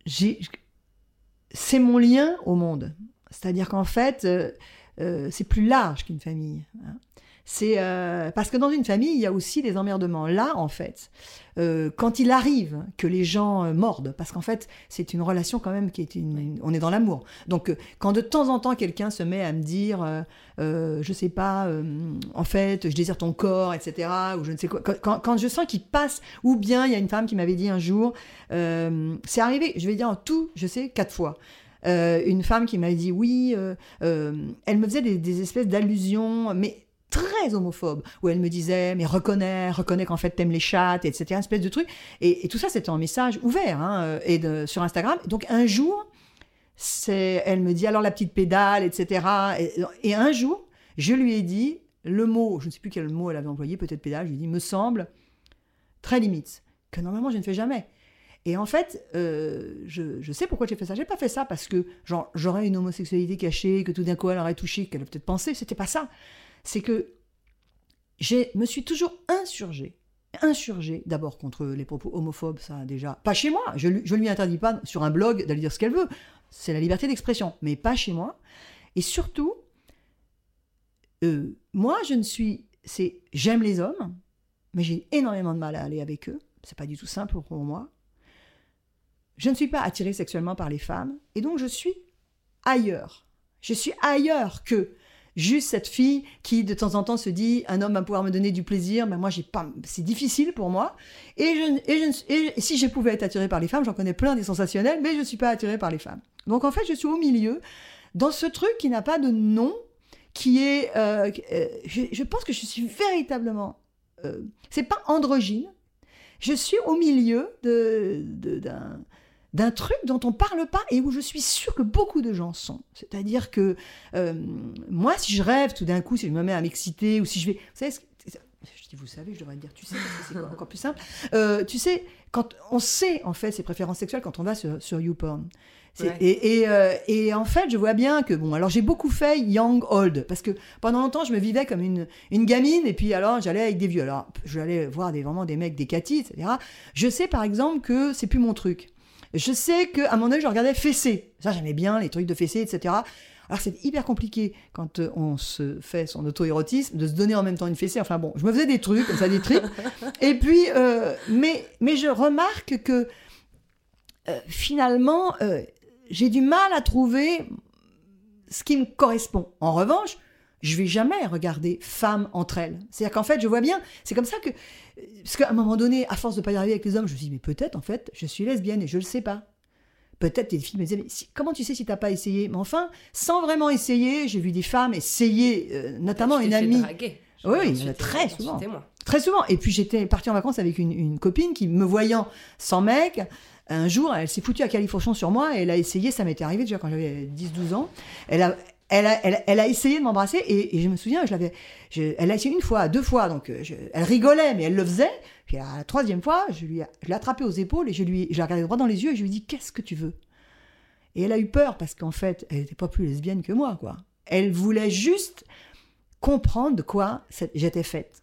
j'ai- c'est mon lien au monde. C'est-à-dire qu'en fait, euh, c'est plus large qu'une famille. hein. C'est euh, parce que dans une famille, il y a aussi des emmerdements. Là, en fait, euh, quand il arrive que les gens euh, mordent, parce qu'en fait, c'est une relation quand même qui est une, on est dans l'amour. Donc, euh, quand de temps en temps quelqu'un se met à me dire, euh, je sais pas, euh, en fait, je désire ton corps, etc., ou je ne sais quoi, quand, quand- je sens qu'il passe, ou bien il y a une femme qui m'avait dit un jour, euh, c'est arrivé, je vais dire en tout, je sais, quatre fois. Euh, une femme qui m'avait dit oui, euh, euh, elle me faisait des, des espèces d'allusions, mais très homophobes, où elle me disait mais reconnais, reconnais qu'en fait t'aimes les chattes, etc. Une espèce de truc. Et, tout ça c'était en message ouvert hein, euh, et sur Instagram. Donc un jour, elle me dit alors la petite pédale, etc. Et, un jour, je lui ai dit le mot, je ne sais plus quel mot elle avait employé, peut-être pédale. Je lui ai dit me semble très limite que normalement je ne fais jamais. Et en fait, euh, je, je sais pourquoi j'ai fait ça. J'ai pas fait ça parce que j'aurais une homosexualité cachée, que tout d'un coup elle aurait touché, qu'elle a peut-être pensé. C'était pas ça. C'est que je me suis toujours insurgée. Insurgée d'abord contre les propos homophobes, ça déjà. Pas chez moi. Je, je lui interdis pas sur un blog d'aller dire ce qu'elle veut. C'est la liberté d'expression, mais pas chez moi. Et surtout, euh, moi je ne suis. C'est j'aime les hommes, mais j'ai énormément de mal à aller avec eux. C'est pas du tout simple pour moi. Je ne suis pas attirée sexuellement par les femmes, et donc je suis ailleurs. Je suis ailleurs que juste cette fille qui de temps en temps se dit un homme va pouvoir me donner du plaisir, mais moi j'ai pas, c'est difficile pour moi. Et, je, et, je, et si je pouvais être attirée par les femmes, j'en connais plein des sensationnels, mais je ne suis pas attirée par les femmes. Donc en fait, je suis au milieu dans ce truc qui n'a pas de nom, qui est, euh, euh, je, pense que je suis véritablement, euh, c'est pas androgyne. Je suis au milieu de, de- d'un truc dont on parle pas et où je suis sûre que beaucoup de gens sont. C'est-à-dire que euh, moi, si je rêve tout d'un coup, si je me mets à m'exciter ou si je vais, vous savez, je dis vous savez, je devrais dire tu sais, parce que c'est encore plus simple. Euh, tu sais, quand on sait en fait ses préférences sexuelles quand on va sur, sur YouPorn. C'est- Ouais. Et, et, euh, et en fait, je vois bien que, bon, alors j'ai beaucoup fait young, old, parce que pendant longtemps, je me vivais comme une, une gamine, et puis alors j'allais avec des vieux. Alors, j'allais voir des, vraiment des mecs, des catis, etc. Je sais par exemple que c'est plus mon truc. Je sais qu'à mon œil, je regardais fessé. Ça, j'aimais bien les trucs de fessé, etc. Alors, c'est hyper compliqué quand euh, on se fait son auto-érotisme de se donner en même temps une fessée. Enfin bon, je me faisais des trucs, comme ça, des trucs. Et puis, euh, mais, mais je remarque que euh, finalement, euh, j'ai du mal à trouver ce qui me correspond. En revanche, je vais jamais regarder femmes entre elles. C'est-à-dire qu'en fait, je vois bien, c'est comme ça que, parce qu'à un moment donné, à force de pas y arriver avec les hommes, je me dis, mais peut-être, en fait, je suis lesbienne et je le sais pas. Peut-être des filles me disaient, mais si- comment tu sais si t'as pas essayé? Mais enfin, sans vraiment essayer, j'ai vu des femmes essayer, euh, notamment une amie. draguer. Oui, très souvent. Très souvent. Et puis j'étais partie en vacances avec une, une copine qui, me voyant sans mec, un jour, elle s'est foutue à califourchon sur moi et elle a essayé, ça m'était arrivé déjà quand j'avais 10-12 ans, elle a, elle, a, elle, a- elle a essayé de m'embrasser et, et je me souviens, je l'avais, elle a essayé une fois, deux fois, donc euh, je- elle rigolait, mais elle le faisait. Puis à la troisième fois, je, lui, je l'ai attrapée aux épaules et je lui, je l'ai regardé droit dans les yeux et je lui ai dit Qu'est-ce que tu veux? Et elle a eu peur parce qu'en fait, elle n'était pas plus lesbienne que moi, quoi. Elle voulait juste comprendre de quoi j'étais faite.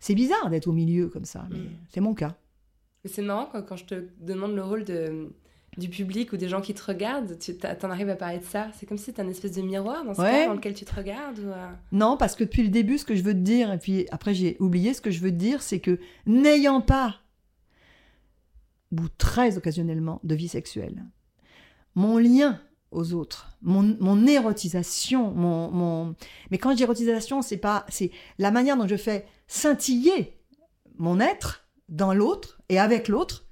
C'est bizarre d'être au milieu comme ça, mais Mm. c'est mon cas. C'est marrant quand je te demande le rôle de, du public ou des gens qui te regardent, tu t'en arrives à parler de ça? C'est comme si t'as un espèce de miroir dans ce Ouais. cas dans lequel tu te regardes. Ou, euh, Non, parce que depuis le début, ce que je veux te dire, et puis après j'ai oublié, ce que je veux te dire, c'est que n'ayant pas, ou très occasionnellement, de vie sexuelle, mon lien aux autres, mon, mon érotisation, mon, mon... Mais quand je dis érotisation, c'est pas... C'est la manière dont je fais scintiller mon être dans l'autre et avec l'autre,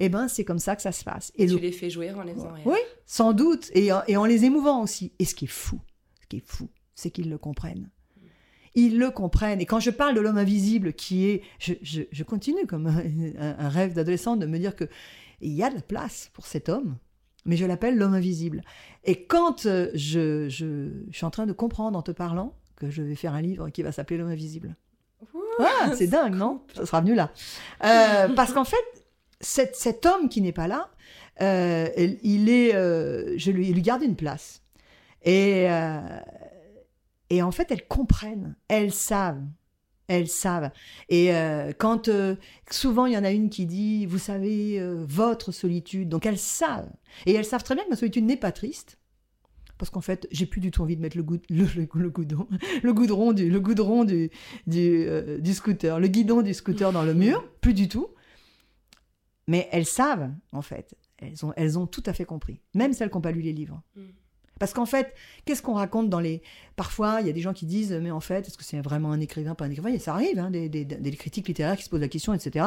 eh ben c'est comme ça que ça se passe. Et tu le les fais jouer en les faisant oui, sans doute, et en, et en les émouvant aussi. Et ce qui est fou, ce qui est fou, c'est qu'ils le comprennent. Ils le comprennent. Et quand je parle de l'homme invisible, qui est, je, je- je continue comme un, rêve d'adolescent de me dire que il y a de la place pour cet homme, mais je l'appelle l'homme invisible. Et quand euh, je, je, je suis en train de comprendre en te parlant que je vais faire un livre qui va s'appeler l'homme invisible. Ah, c'est dingue, non? Ça sera venu là. Euh, parce qu'en fait, cet, cet homme qui n'est pas là, euh, il- est, euh, je lui, lui garde une place. Et, euh, et en fait, elles comprennent, elles savent, elles savent. Et quand souvent il y en a une qui dit, vous savez, votre solitude, donc elles savent. Et elles savent très bien que ma solitude n'est pas triste. Parce qu'en fait, j'ai plus du tout envie de mettre le, goud- le, le, goudron, le goudron du, le goudron du, du, du scooter, le guidon du scooter dans le mur, plus du tout. Mais elles savent, en fait. Elles ont, elles ont tout à fait compris, même celles qui n'ont pas lu les livres. Mm. Parce qu'en fait, qu'est-ce qu'on raconte dans les... Parfois, il y a des gens qui disent, mais en fait, est-ce que c'est vraiment un écrivain, pas un écrivain? Et Ça arrive, hein, des, des- des critiques littéraires qui se posent la question, etc.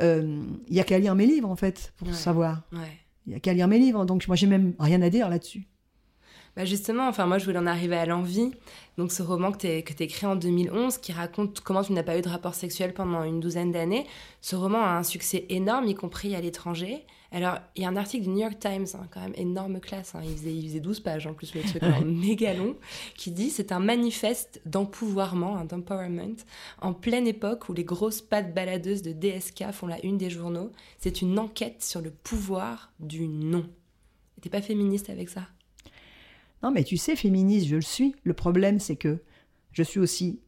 Euh, Il y a qu'à lire mes livres, en fait, pour Ouais. savoir. Ouais. Il y a qu'à lire mes livres, donc moi, j'ai même rien à dire là-dessus. Bah justement, enfin moi je voulais en arriver à l'envie. Donc ce roman que tu as écrit en 2011 qui raconte comment tu n'as pas eu de rapport sexuel pendant une douzaine d'années. Ce roman a un succès énorme, y compris à l'étranger. Alors il y a un article du New York Times, hein, quand même énorme classe, hein, il, faisait, il faisait 12 pages en plus le truc alors, méga long, qui dit c'est un manifeste d'empouvoirment, hein, d'empowerment, en pleine époque où les grosses pattes baladeuses de DSK font la une des journaux. C'est une enquête sur le pouvoir du non. T'es pas féministe avec ça? Non, mais tu sais, féministe, je le suis. Le problème, c'est que je suis aussi,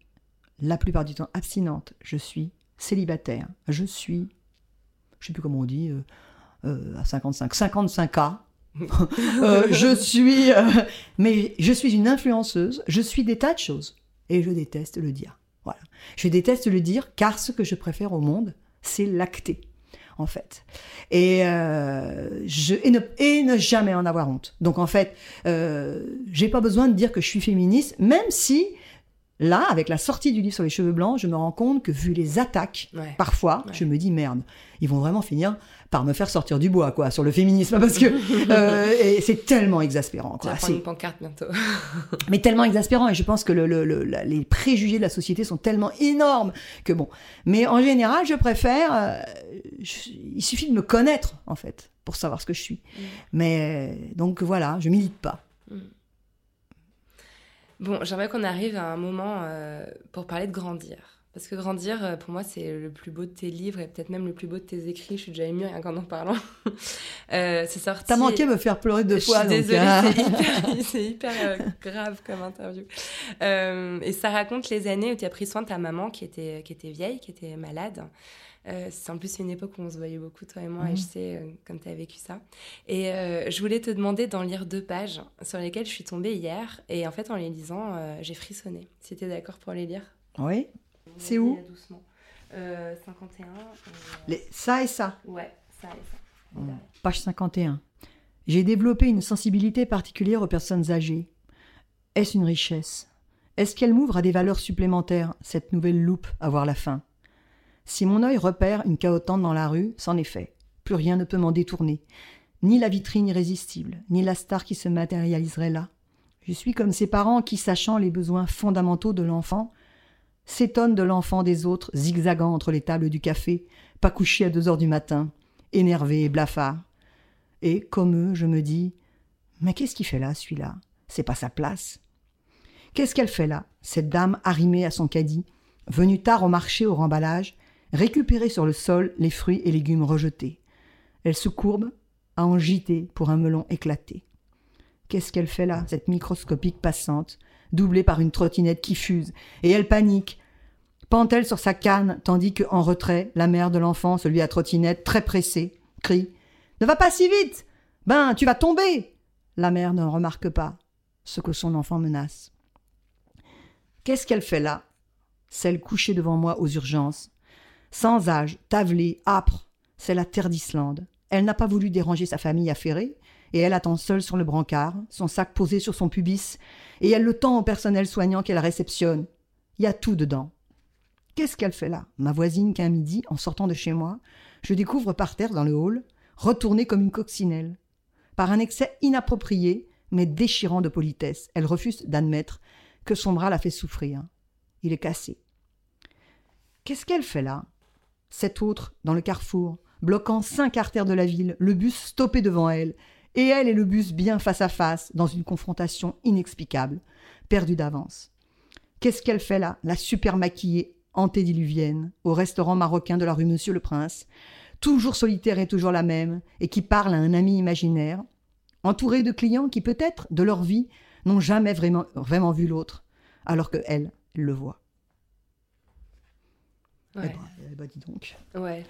la plupart du temps, abstinente. Je suis célibataire. Je suis, je sais plus comment on dit, euh, euh, à 55, 55 ans. Euh, je suis, euh, mais je suis une influenceuse. Je suis des tas de choses. Et je déteste le dire. Voilà. Je déteste le dire car ce que je préfère au monde, c'est l'acter en fait. Et, euh, je, et, ne, jamais en avoir honte. Donc en fait, euh, j'ai pas besoin de dire que je suis féministe, même si là, avec la sortie du livre sur les cheveux blancs, je me rends compte que vu les attaques, Ouais. parfois, Ouais. je me dis merde, ils vont vraiment finir par me faire sortir du bois, quoi, sur le féminisme, parce que euh, c'est tellement exaspérant, Tu quoi. vas prendre C'est- une pancarte bientôt. mais tellement exaspérant et je pense que le, le- le- la- les préjugés de la société sont tellement énormes que bon. Mais en général, je préfère. euh, je- il suffit de me connaître en fait pour savoir ce que je suis. Mais euh, donc voilà, je milite pas. Bon, j'aimerais qu'on arrive à un moment euh, pour parler de grandir. Parce que grandir, euh, pour moi, c'est le plus beau de tes livres et peut-être même le plus beau de tes écrits. Je suis déjà émue rien qu'en en parlant. euh, c'est sorti. T'as manqué me faire pleurer deux Je fois. suis donc, désolée, hein. c'est hyper, euh, grave comme interview. Euh, et ça raconte les années où tu as pris soin de ta maman qui était, qui était vieille, qui était malade. Euh, c'est en plus une époque où on se voyait beaucoup, toi et moi, et Mhm. je sais euh, comme tu as vécu ça. Et euh, je voulais te demander d'en lire deux pages sur lesquelles je suis tombée hier. Et en fait, en les lisant, j'ai frissonné. Si tu es d'accord pour les lire Oui. C'est où doucement. Euh, 51. euh, Les- Ça et ça. Ouais, ça et ça. Mmh. Page 51. J'ai développé une sensibilité particulière aux personnes âgées. Est-ce une richesse? Est-ce qu'elle m'ouvre à des valeurs supplémentaires, cette nouvelle loupe à voir la fin? Si mon œil repère une caotante dans la rue, c'en est fait. Plus rien ne peut m'en détourner. Ni la vitrine irrésistible, ni la star qui se matérialiserait là. Je suis comme ces parents qui, sachant les besoins fondamentaux de l'enfant, s'étonnent de l'enfant des autres, zigzagant entre les tables du café, pas couché à deux heures du matin, énervé et blafard. Et, comme eux, je me dis Mais qu'est-ce qu'il fait là, celui-là? C'est pas sa place. Qu'est-ce qu'elle fait là, cette dame arrimée à son caddie, venue tard au marché au remballage, récupérer sur le sol les fruits et légumes rejetés Elle se courbe, à en gîter pour un melon éclaté. Qu'est-ce qu'elle fait là, cette microscopique passante, doublée par une trottinette qui fuse, et elle panique. Pend-elle sur sa canne, tandis que, en retrait, la mère de l'enfant, celui à trottinette, très pressée, crie Ne va pas si vite Ben, tu vas tomber La mère ne remarque pas ce que son enfant menace. Qu'est-ce qu'elle fait là? Celle couchée devant moi aux urgences. Sans âge, tavelée, âpre, c'est la terre d'Islande. Elle n'a pas voulu déranger sa famille affairée, et elle attend seule sur le brancard, son sac posé sur son pubis, et elle le tend au personnel soignant qu'elle réceptionne. Il y a tout dedans. Qu'est-ce qu'elle fait là Ma voisine qu'un midi, en sortant de chez moi, je découvre par terre dans le hall, retournée comme une coccinelle. Par un excès inapproprié, mais déchirant de politesse, elle refuse d'admettre que son bras la fait souffrir. Il est cassé. Qu'est-ce qu'elle fait là? Cette autre, dans le carrefour, bloquant cinq artères de la ville, le bus stoppé devant elle, et elle et le bus bien face à face, dans une confrontation inexplicable, perdue d'avance. Qu'est-ce qu'elle fait là, la super maquillée antédiluvienne, au restaurant marocain de la rue Monsieur le Prince, toujours solitaire et toujours la même, et qui parle à un ami imaginaire, entourée de clients qui peut-être, de leur vie, n'ont jamais vraiment, vraiment vu l'autre, alors que elle le voit. Ouais. Eh ben, eh ben, dis donc. Ouais.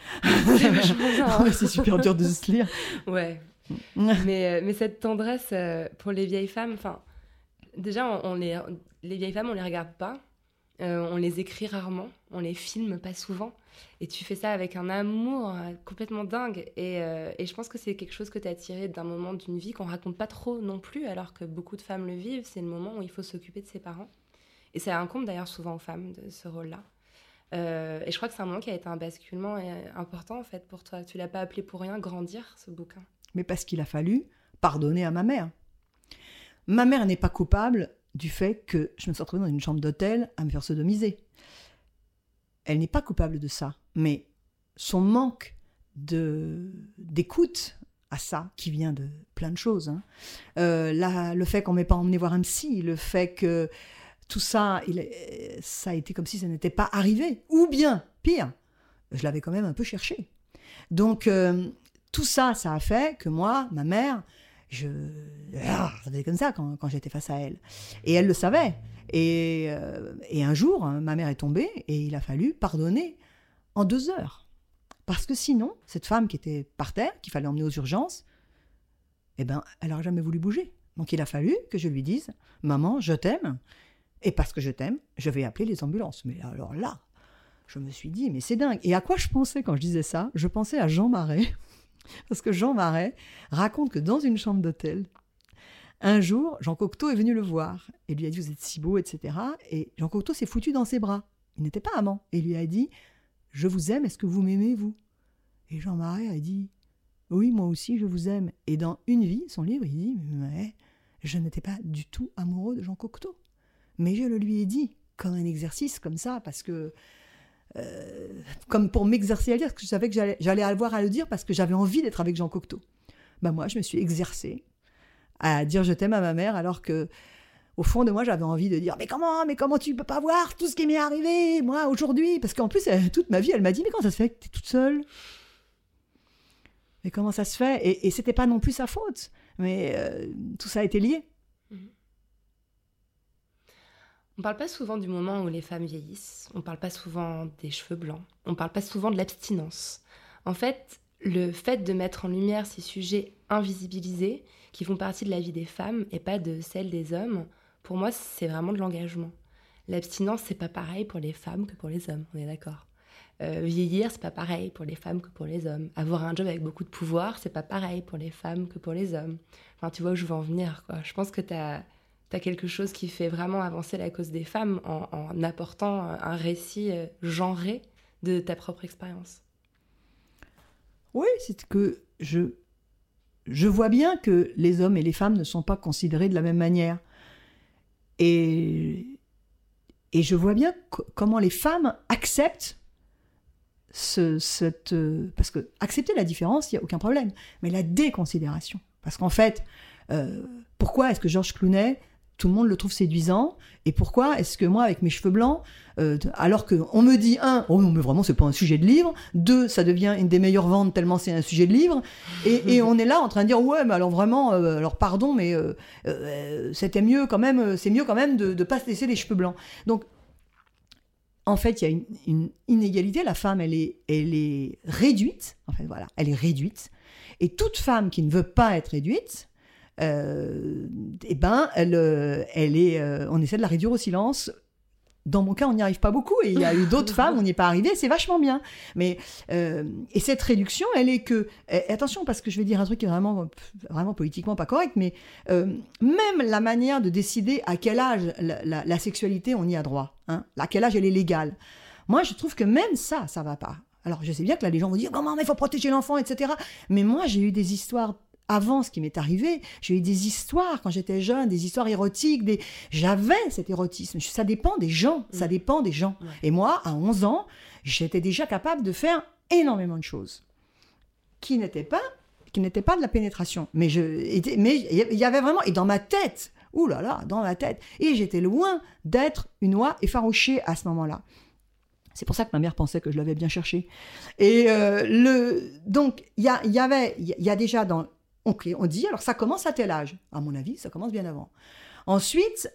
C'est super dur de se lire. Ouais. mais, euh, mais cette tendresse euh, pour les vieilles femmes, enfin, déjà, on, on les, les vieilles femmes, on les regarde pas, euh, on les écrit rarement, on les filme pas souvent, et tu fais ça avec un amour complètement dingue. Et, euh, et je pense que c'est quelque chose que tu as tiré d'un moment d'une vie qu'on raconte pas trop non plus, alors que beaucoup de femmes le vivent. C'est le moment où il faut s'occuper de ses parents. Et ça incombe d'ailleurs souvent aux femmes de ce rôle-là. Euh, et je crois que c'est un moment qui a été un basculement euh, important en fait pour toi. Tu l'as pas appelé pour rien grandir ce bouquin. mais parce qu'il a fallu pardonner à ma mère. Ma mère n'est pas coupable du fait que je me suis retrouvée dans une chambre d'hôtel à me faire sodomiser. Elle n'est pas coupable de ça, mais son manque de d'écoute à ça, qui vient de plein de choses. hein. Euh, là, le fait qu'on m'ait pas emmené voir un psy, le fait que tout ça, ça a été comme si ça n'était pas arrivé. Ou bien, pire, je l'avais quand même un peu cherché. Donc, euh, tout ça, ça a fait que moi, ma mère, je. Ah, ça faisait comme ça quand, j'étais face à elle. Et elle le savait. Et, euh, un jour, hein, ma mère est tombée et il a fallu pardonner en deux heures. Parce que sinon, cette femme qui était par terre, qu'il fallait emmener aux urgences, eh ben, elle n'aurait jamais voulu bouger. Donc il a fallu que je lui dise Maman, je t'aime. Et parce que je t'aime, je vais appeler les ambulances. Mais alors là, je me suis dit, mais c'est dingue. Et à quoi je pensais quand je disais ça? Je pensais à Jean Marais. Parce que Jean Marais raconte que dans une chambre d'hôtel, un jour, Jean Cocteau est venu le voir et lui a dit Vous êtes si beau, etc. Et Jean Cocteau s'est foutu dans ses bras. Il n'était pas amant. Et lui a dit Je vous aime, est-ce que vous m'aimez, vous? Et Jean Marais a dit Oui, moi aussi, je vous aime. Et dans Une vie, son livre, il dit Mais je n'étais pas du tout amoureux de Jean Cocteau. Mais je le lui ai dit, comme un exercice, comme ça, parce que. euh, comme pour m'exercer à le dire, parce que je savais que j'allais avoir à le dire parce que j'avais envie d'être avec Jean Cocteau. bah moi, je me suis exercée à dire je t'aime à ma mère alors que au fond de moi, j'avais envie de dire mais comment, mais comment tu peux pas voir tout ce qui m'est arrivé moi aujourd'hui? Parce qu'en plus, toute ma vie, elle m'a dit mais comment ça se fait que tu es toute seule? Mais comment ça se fait? Et, et c'était pas non plus sa faute. Mais euh, tout ça été lié. On parle pas souvent du moment où les femmes vieillissent, on parle pas souvent des cheveux blancs, on parle pas souvent de l'abstinence. En fait, le fait de mettre en lumière ces sujets invisibilisés qui font partie de la vie des femmes et pas de celle des hommes, pour moi, c'est vraiment de l'engagement. L'abstinence, c'est pas pareil pour les femmes que pour les hommes, on est d'accord. Euh, vieillir, c'est pas pareil pour les femmes que pour les hommes. Avoir un job avec beaucoup de pouvoir, c'est pas pareil pour les femmes que pour les hommes. Enfin, tu vois où je veux en venir, quoi. Je pense que tu as, quelque chose qui fait vraiment avancer la cause des femmes en, apportant un récit euh, genré de ta propre expérience. Oui, c'est que je, je vois bien que les hommes et les femmes ne sont pas considérés de la même manière. Et, et je vois bien co- comment les femmes acceptent ce, cette... euh, Parce que accepter la différence, il n'y a aucun problème. Mais la déconsidération. Parce qu'en fait, euh, pourquoi est-ce que Georges Clooney, tout le monde le trouve séduisant Et pourquoi est-ce que moi, avec mes cheveux blancs, euh, alors qu'on me dit, un, oh non, mais vraiment, c'est pas un sujet de livre. Deux, ça devient une des meilleures ventes tellement c'est un sujet de livre. Et, on est là en train de dire, ouais, mais alors vraiment, euh, alors pardon, mais euh, euh, c'était mieux quand même, c'est mieux quand même de ne pas se laisser les cheveux blancs. Donc, en fait, il y a une, une inégalité. La femme, elle est, elle est réduite. En fait, voilà, elle est réduite. Et toute femme qui ne veut pas être réduite, eh ben, elle, euh, elle est, euh, on essaie de la réduire au silence. Dans mon cas, on n'y arrive pas beaucoup, et il y a eu d'autres femmes, on n'y est pas arrivé, c'est vachement bien. Mais euh, et cette réduction, elle est que et attention parce que je vais dire un truc qui est vraiment, vraiment politiquement pas correct, mais euh, même la manière de décider à quel âge la, la- la sexualité on y a droit, hein, à quel âge elle est légale. Moi, je trouve que même ça, ça va pas. Alors, je sais bien que là, les gens vont dire comment, mais il faut protéger l'enfant, etc. Mais moi, j'ai eu des histoires avant ce qui m'est arrivé. J'ai eu des histoires quand j'étais jeune, des histoires érotiques. Des... J'avais cet érotisme. Ça dépend des gens. Ça dépend des gens. Et moi, à 11 ans, j'étais déjà capable de faire énormément de choses qui n'étaient pas, qui n'étaient pas de la pénétration. Mais je, mais il y avait vraiment, et dans ma tête, ouh là là, dans ma tête, et j'étais loin d'être une oie effarouchée à ce moment-là. C'est pour ça que ma mère pensait que je l'avais bien cherché. Et euh, le, donc, il y, y avait, il y a- il y a déjà dans, ok, on dit, alors ça commence à tel âge. À mon avis, ça commence bien avant. Ensuite,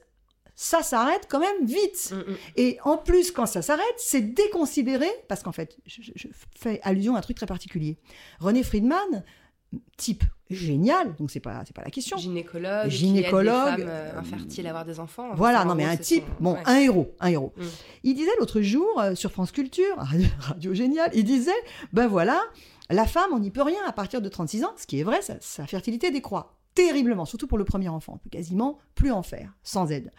ça s'arrête quand même vite. Mm, mm. Et en plus, quand ça s'arrête, c'est déconsidéré, parce qu'en fait, je, fais allusion à un truc très particulier. René Friedman, type génial, donc c'est pas, c'est pas la question. Gynécologue, Gynécologue, qui aide les femmes euh, infertiles à avoir des enfants. Voilà, non mais un type, son- bon, ouais. un héros, un héros. Mm. Il disait l'autre jour euh, sur France Culture, radio, radio génial, il disait, ben voilà, la femme, on n'y peut rien à partir de 36 ans, ce qui est vrai, sa, fertilité décroît terriblement, surtout pour le premier enfant, on peut quasiment plus en faire, sans aide.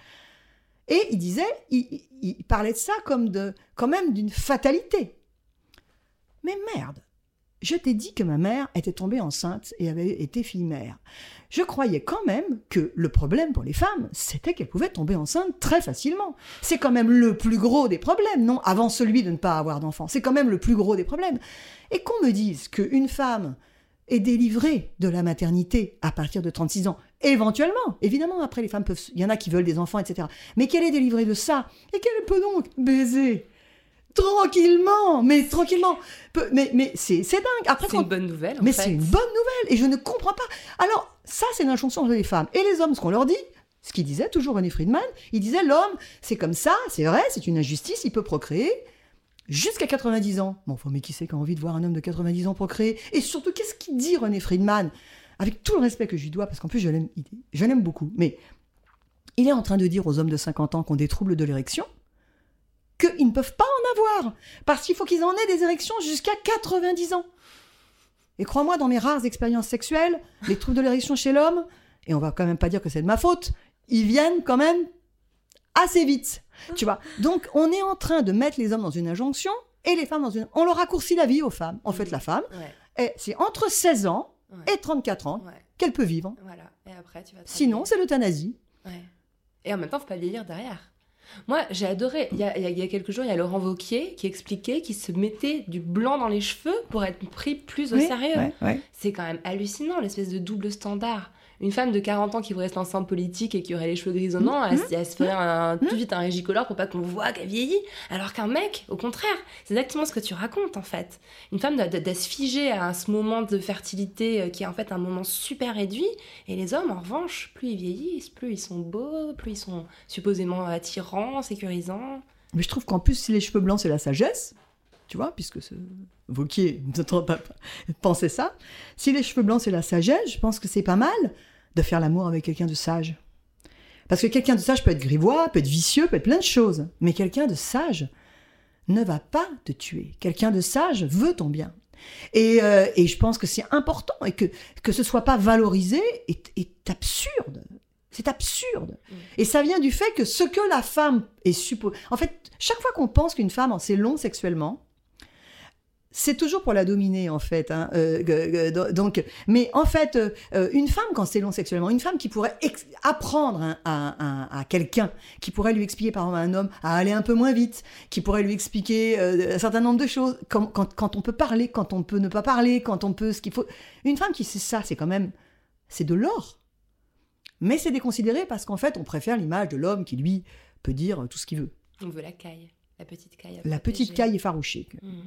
Et il disait, il, il- il parlait de ça comme de, quand même d'une fatalité. Mais merde, je t'ai dit que ma mère était tombée enceinte et avait été fille-mère. Je croyais quand même que le problème pour les femmes, c'était qu'elles pouvaient tomber enceinte très facilement. C'est quand même le plus gros des problèmes, non? Avant celui de ne pas avoir d'enfant. C'est quand même le plus gros des problèmes. Et qu'on me dise qu'une femme est délivrée de la maternité à partir de 36 ans, éventuellement, évidemment, après les femmes peuvent, il y en a qui veulent des enfants, etc. Mais qu'elle est délivrée de ça et qu'elle peut donc baiser tranquillement, mais tranquillement. Mais, mais c'est dingue. Après, C'est une bonne nouvelle. en mais c'est une bonne nouvelle et je ne comprends pas. Alors, ça, c'est l'injonction des femmes. Et les hommes, ce qu'on leur dit, ce qu'il disait toujours René Friedman, il disait l'homme, c'est comme ça, c'est vrai, c'est une injustice, il peut procréer jusqu'à 90 ans. Bon, enfin, mais qui c'est qui a envie de voir un homme de 90 ans procréer? Et surtout, qu'est-ce qu'il dit René Friedman? Avec tout le respect que je lui dois, parce qu'en plus, je l'aime il- je l'aime beaucoup. Mais il est en train de dire aux hommes de 50 ans qui ont des troubles de l'érection qu'ils ne peuvent pas en avoir. Parce qu'il faut qu'ils en aient des érections jusqu'à 90 ans. Et crois-moi, dans mes rares expériences sexuelles, les troubles de l'érection chez l'homme, et on va quand même pas dire que c'est de ma faute, ils viennent quand même assez vite. Tu vois Donc, on est en train de mettre les hommes dans une injonction et les femmes dans une. On leur raccourcit la vie aux femmes. En fait, la femme, Ouais, c'est entre 16 ans ouais, et 34 ans ouais, qu'elle peut vivre. Voilà. Et après, tu vas. Sinon, c'est l'euthanasie. Ouais. Et en même temps, faut pas vieillir derrière. Moi, j'ai adoré. Il y, a, il y a- quelques jours, il y a Laurent Vauquier qui expliquait qu'il se mettait du blanc dans les cheveux pour être pris plus au Oui, sérieux. ouais, ouais. C'est quand même hallucinant, l'espèce de double standard. Une femme de 40 ans qui voudrait se lancer en politique et qui aurait les cheveux grisonnants, elle, se- elle se ferait un, tout de suite un régicolore pour pas qu'on voit qu'elle vieillit. Alors qu'un mec, au contraire, c'est exactement ce que tu racontes en fait. Une femme doit, doit- doit se figer à ce moment de fertilité euh, qui est en fait un moment super réduit. Et les hommes, en revanche, plus ils vieillissent, plus ils sont beaux, plus ils sont supposément attirants, sécurisants. Mais je trouve qu'en plus, si les cheveux blancs, c'est la sagesse, tu vois, puisque ce Vauquier ne t'entend pas penser ça. Si les cheveux blancs, c'est la sagesse, je pense que c'est pas mal de faire l'amour avec quelqu'un de sage. Parce que quelqu'un de sage peut être grivois, peut être vicieux, peut être plein de choses. Mais quelqu'un de sage ne va pas te tuer. Quelqu'un de sage veut ton bien. Et, euh, et je pense que c'est important et que, que ce soit pas valorisé est, est absurde. C'est absurde. Et ça vient du fait que ce que la femme est supposée... En fait, chaque fois qu'on pense qu'une femme en sait long sexuellement, c'est toujours pour la dominer en fait. hein. Euh, donc, mais en fait, euh, euh, une femme quand c'est long sexuellement, une femme qui pourrait apprendre hein, à, à- à quelqu'un, qui pourrait lui expliquer par exemple à un homme à aller un peu moins vite, qui pourrait lui expliquer euh, un certain nombre de choses, quand, quand, quand on peut parler, quand on peut ne pas parler, quand on peut ce qu'il faut. Une femme qui sait ça, c'est quand même c'est de l'or. Mais c'est déconsidéré parce qu'en fait, on préfère l'image de l'homme qui lui peut dire tout ce qu'il veut. On veut la caille, la petite caille. La protéger. petite caille effarouchée. Mm.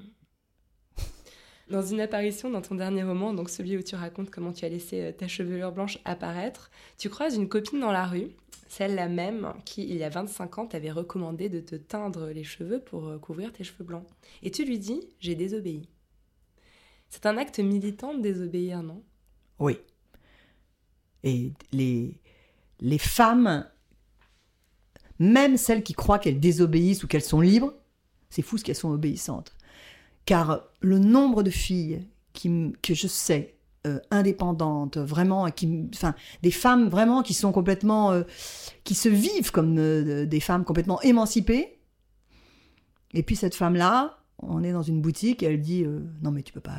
Dans une apparition dans ton dernier roman, donc celui où tu racontes comment tu as laissé euh, ta chevelure blanche apparaître, tu croises une copine dans la rue, celle-là même qui, il y a 25 ans, t'avait recommandé de te teindre les cheveux pour euh, couvrir tes cheveux blancs. Et tu lui dis J'ai désobéi. C'est un acte militant de désobéir, non? Oui. Et les, les femmes, même celles qui croient qu'elles désobéissent ou qu'elles sont libres, c'est fou ce qu'elles sont obéissantes. Car le nombre de filles que je sais, euh, indépendantes, vraiment, qui, enfin, des femmes vraiment qui sont complètement, euh, qui se vivent comme euh, des femmes complètement émancipées. Et puis cette femme-là, on est dans une boutique et elle dit non mais tu peux pas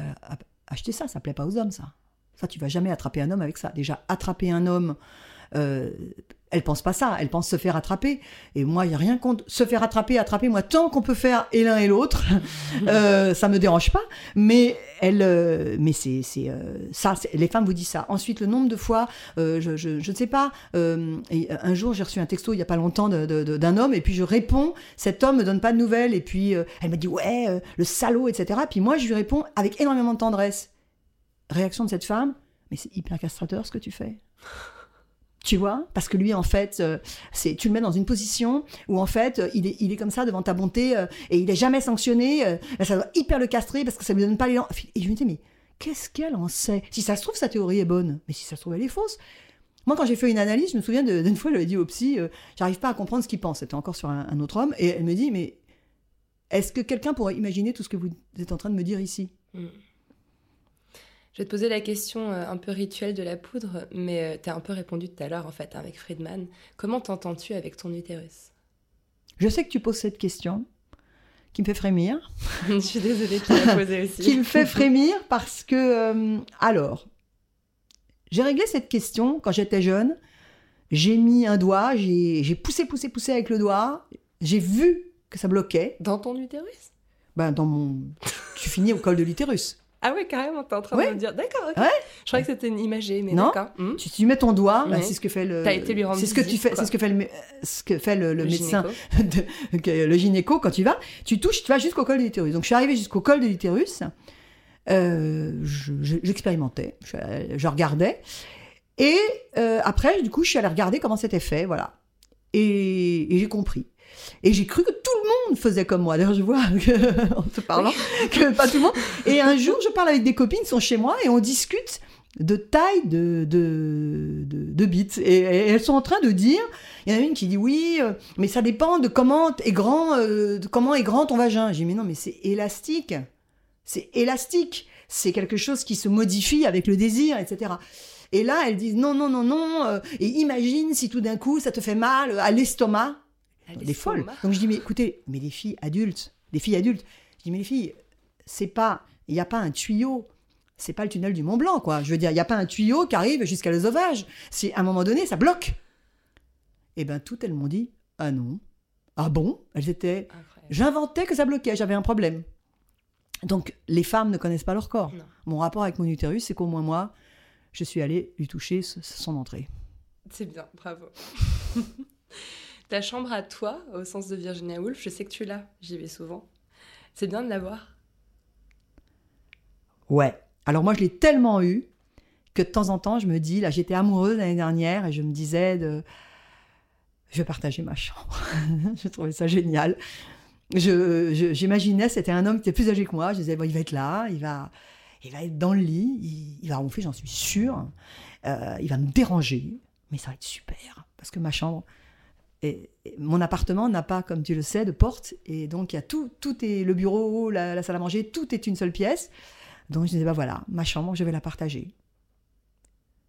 acheter ça, ça plaît pas aux hommes ça. Ça, tu vas jamais attraper un homme avec ça. Déjà, attraper un homme, euh, elle pense pas ça. Elle pense se faire attraper. Et moi, il y a rien contre se faire attraper, attraper. Moi, tant qu'on peut faire et l'un et l'autre, euh, ça me dérange pas. Mais elle, euh, mais c'est, c'est euh, ça. les femmes vous disent ça. Ensuite, le nombre de fois, euh, je, ne sais pas. et un jour, j'ai reçu un texto il y a pas longtemps d'un homme, et puis je réponds. Cet homme me donne pas de nouvelles, et puis elle me dit ouais, le salaud, etc. Puis moi, je lui réponds avec énormément de tendresse. Réaction de cette femme, mais c'est hyper castrateur ce que tu fais. Tu vois Parce que lui, en fait, euh, tu le mets dans une position où, en fait, euh, il est, il est comme ça devant ta bonté euh, et il est jamais sanctionné. ça doit hyper le castrer parce que ça lui donne pas l'élan. Et je me dis, mais qu'est-ce qu'elle en sait? Si ça se trouve, sa théorie est bonne, mais si ça se trouve, elle est fausse. Moi, quand j'ai fait une analyse, je me souviens d'une fois, j'avais dit au psy, j'arrive pas à comprendre ce qu'il pense. C'était encore sur un, un autre homme. Et elle me dit, mais est-ce que quelqu'un pourrait imaginer tout ce que vous êtes en train de me dire ici? Mm. Je vais te poser la question euh, un peu rituelle de la poudre, mais tu as un peu répondu tout à l'heure en fait avec Friedman. Comment t'entends-tu avec ton utérus? Je sais que tu poses cette question qui me fait frémir. Je suis désolée de te la poser aussi. qui me fait frémir parce que, euh, alors, j'ai réglé cette question quand j'étais jeune. J'ai mis un doigt, j'ai poussé, poussé, poussé avec le doigt. J'ai vu que ça bloquait. Dans ton utérus? Ben, dans mon. Tu finis au col de l'utérus. Ah ouais, carrément, t'es en train Ouais. de me dire. D'accord, ok. Ouais. Je croyais que c'était une imagée, mais Non. Hmm. Tu, tu mets ton doigt, ben, Ouais. c'est ce que fait le. T'as été lui rendre C'est ce que tu fais, c'est ce que fait le, mé- ce que fait le, le Le médecin, de- le gynéco quand tu vas. Tu touches, tu vas jusqu'au col de l'utérus. Donc je suis arrivée jusqu'au col de l'utérus. Euh, je- je- J'expérimentais, je, je regardais. Et euh, après, du coup, je suis allée regarder comment c'était fait, voilà. Et, et j'ai compris. Et j'ai cru que tout le monde faisait comme moi. D'ailleurs, je vois que, en te parlant que pas tout le monde. Et un jour, je parle avec des copines sont chez moi et on discute de taille de, de, de, de bites. Et, et elles sont en train de dire, il y en a une qui dit oui, euh, mais ça dépend de comment est grand, euh, de comment est grand ton vagin. J'ai dit mais non, mais c'est élastique. C'est élastique. C'est quelque chose qui se modifie avec le désir, etc. Et là, elles disent non, non, non, non. euh, et imagine si tout d'un coup, ça te fait mal à l'estomac. Des folles. Donc je dis, mais écoutez, mais les filles adultes, les filles adultes, je dis, mais les filles, c'est pas, il n'y a pas un tuyau. C'est pas le tunnel du Mont Blanc, quoi. Je veux dire, il n'y a pas un tuyau qui arrive jusqu'à l'œsophage. C'est à un moment donné, ça bloque. Et ben toutes elles m'ont dit, ah non, Ah bon? Elles étaient. J'inventais que ça bloquait, j'avais un problème. Donc, les femmes ne connaissent pas leur corps. Non. Mon rapport avec mon utérus, c'est qu'au moins moi, je suis allée lui toucher son entrée. C'est bien, bravo. Ta chambre à toi, au sens de Virginia Woolf, je sais que tu l'as, j'y vais souvent. C'est bien de l'avoir. Ouais. Alors moi, je l'ai tellement eu que de temps en temps, je me dis, là, j'étais amoureuse l'année dernière et je me disais de, je vais partager ma chambre. je trouvais ça génial. Je, j'imaginais, c'était un homme qui était plus âgé que moi. Je disais, bon, il va être là, il va, il va être dans le lit, il, il va ronfler, j'en suis sûre. Euh, il va me déranger, mais ça va être super parce que ma chambre, et, mon appartement n'a pas, comme tu le sais, de porte et donc il y a tout, tout est le bureau, la, la salle à manger, tout est une seule pièce. Donc je disais, bah voilà, ma chambre, je vais la partager.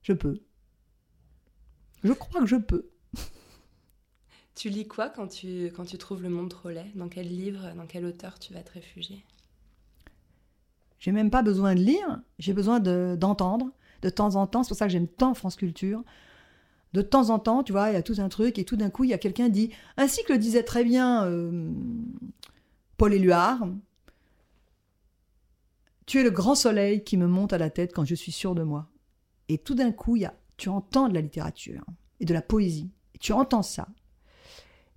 Je peux. Je crois que je peux. Tu lis quoi quand tu, quand tu trouves le monde trop laid? Dans quel livre, dans quel auteur tu vas te réfugier? J'ai même pas besoin de lire, j'ai besoin de- d'entendre de temps en temps. C'est pour ça que j'aime tant France Culture. De temps en temps, tu vois, il y a tout un truc et tout d'un coup, il y a quelqu'un qui dit, ainsi que le disait très bien euh, Paul Éluard, tu es le grand soleil qui me monte à la tête quand je suis sûr de moi. Et tout d'un coup, y a, tu entends de la littérature et de la poésie. Tu entends ça.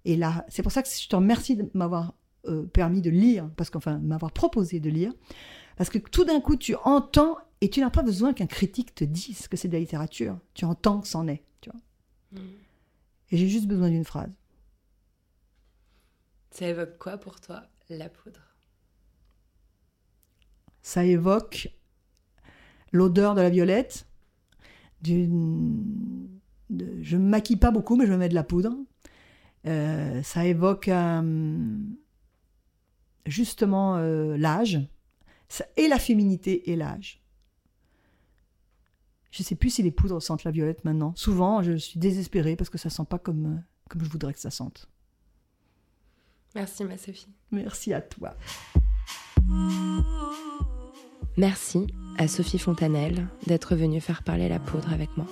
Et là, c'est pour ça que je te remercie de m'avoir euh, permis de lire, parce qu'enfin, m'avoir proposé de lire, parce que tout d'un coup, tu entends et tu n'as pas besoin qu'un critique te dise que c'est de la littérature. Tu entends que c'en est. Et j'ai juste besoin d'une phrase. Ça évoque quoi pour toi, la poudre? Ça évoque l'odeur de la violette. d'une- de- je ne me maquille pas beaucoup, mais je me mets de la poudre. Euh, ça évoque euh, justement euh, l'âge, Ça- et la féminité et l'âge. Je ne sais plus si les poudres sentent la violette maintenant. Souvent, je suis désespérée parce que ça sent pas comme, euh, comme je voudrais que ça sente. Merci, ma Sophie. Merci à toi. Merci à Sophie Fontanelle d'être venue faire parler la poudre avec moi.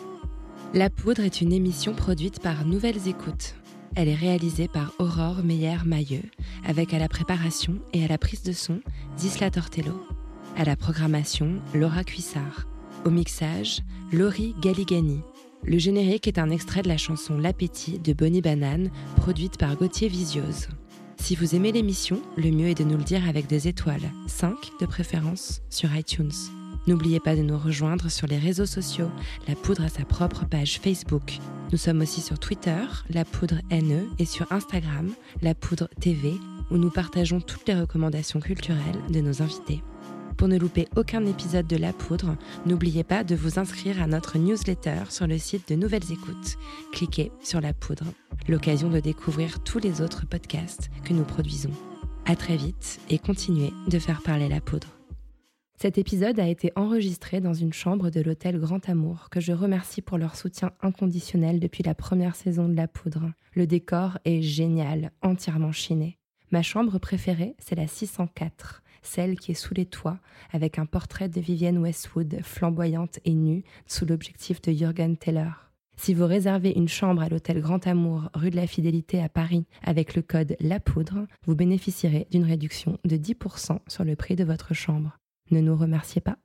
La poudre est une émission produite par Nouvelles Écoutes. Elle est réalisée par Aurore Meyer-Mailleux, avec à la préparation et à la prise de son Disla Tortello. À la programmation, Laura Cuissard. Au mixage, Laurie Galigani. Le générique est un extrait de la chanson L'appétit de Bonnie Banane, produite par Gauthier Visiose. Si vous aimez l'émission, le mieux est de nous le dire avec des étoiles, 5 de préférence, sur iTunes. N'oubliez pas de nous rejoindre sur les réseaux sociaux. La Poudre a sa propre page Facebook. Nous sommes aussi sur Twitter, La Poudre NE, et sur Instagram, La Poudre TV, où nous partageons toutes les recommandations culturelles de nos invités. Pour ne louper aucun épisode de La Poudre, n'oubliez pas de vous inscrire à notre newsletter sur le site de Nouvelles Écoutes. Cliquez sur La Poudre, l'occasion de découvrir tous les autres podcasts que nous produisons. À très vite et continuez de faire parler la poudre. Cet épisode a été enregistré dans une chambre de l'hôtel Grand Amour, que je remercie pour leur soutien inconditionnel depuis la première saison de La Poudre. Le décor est génial, entièrement chiné. Ma chambre préférée, c'est la 604, celle qui est sous les toits, avec un portrait de Vivienne Westwood, flamboyante et nue, sous l'objectif de Jürgen Teller. Si vous réservez une chambre à l'hôtel Grand Amour, rue de la Fidélité à Paris, avec le code La Poudre, vous bénéficierez d'une réduction de 10% sur le prix de votre chambre. Ne nous remerciez pas.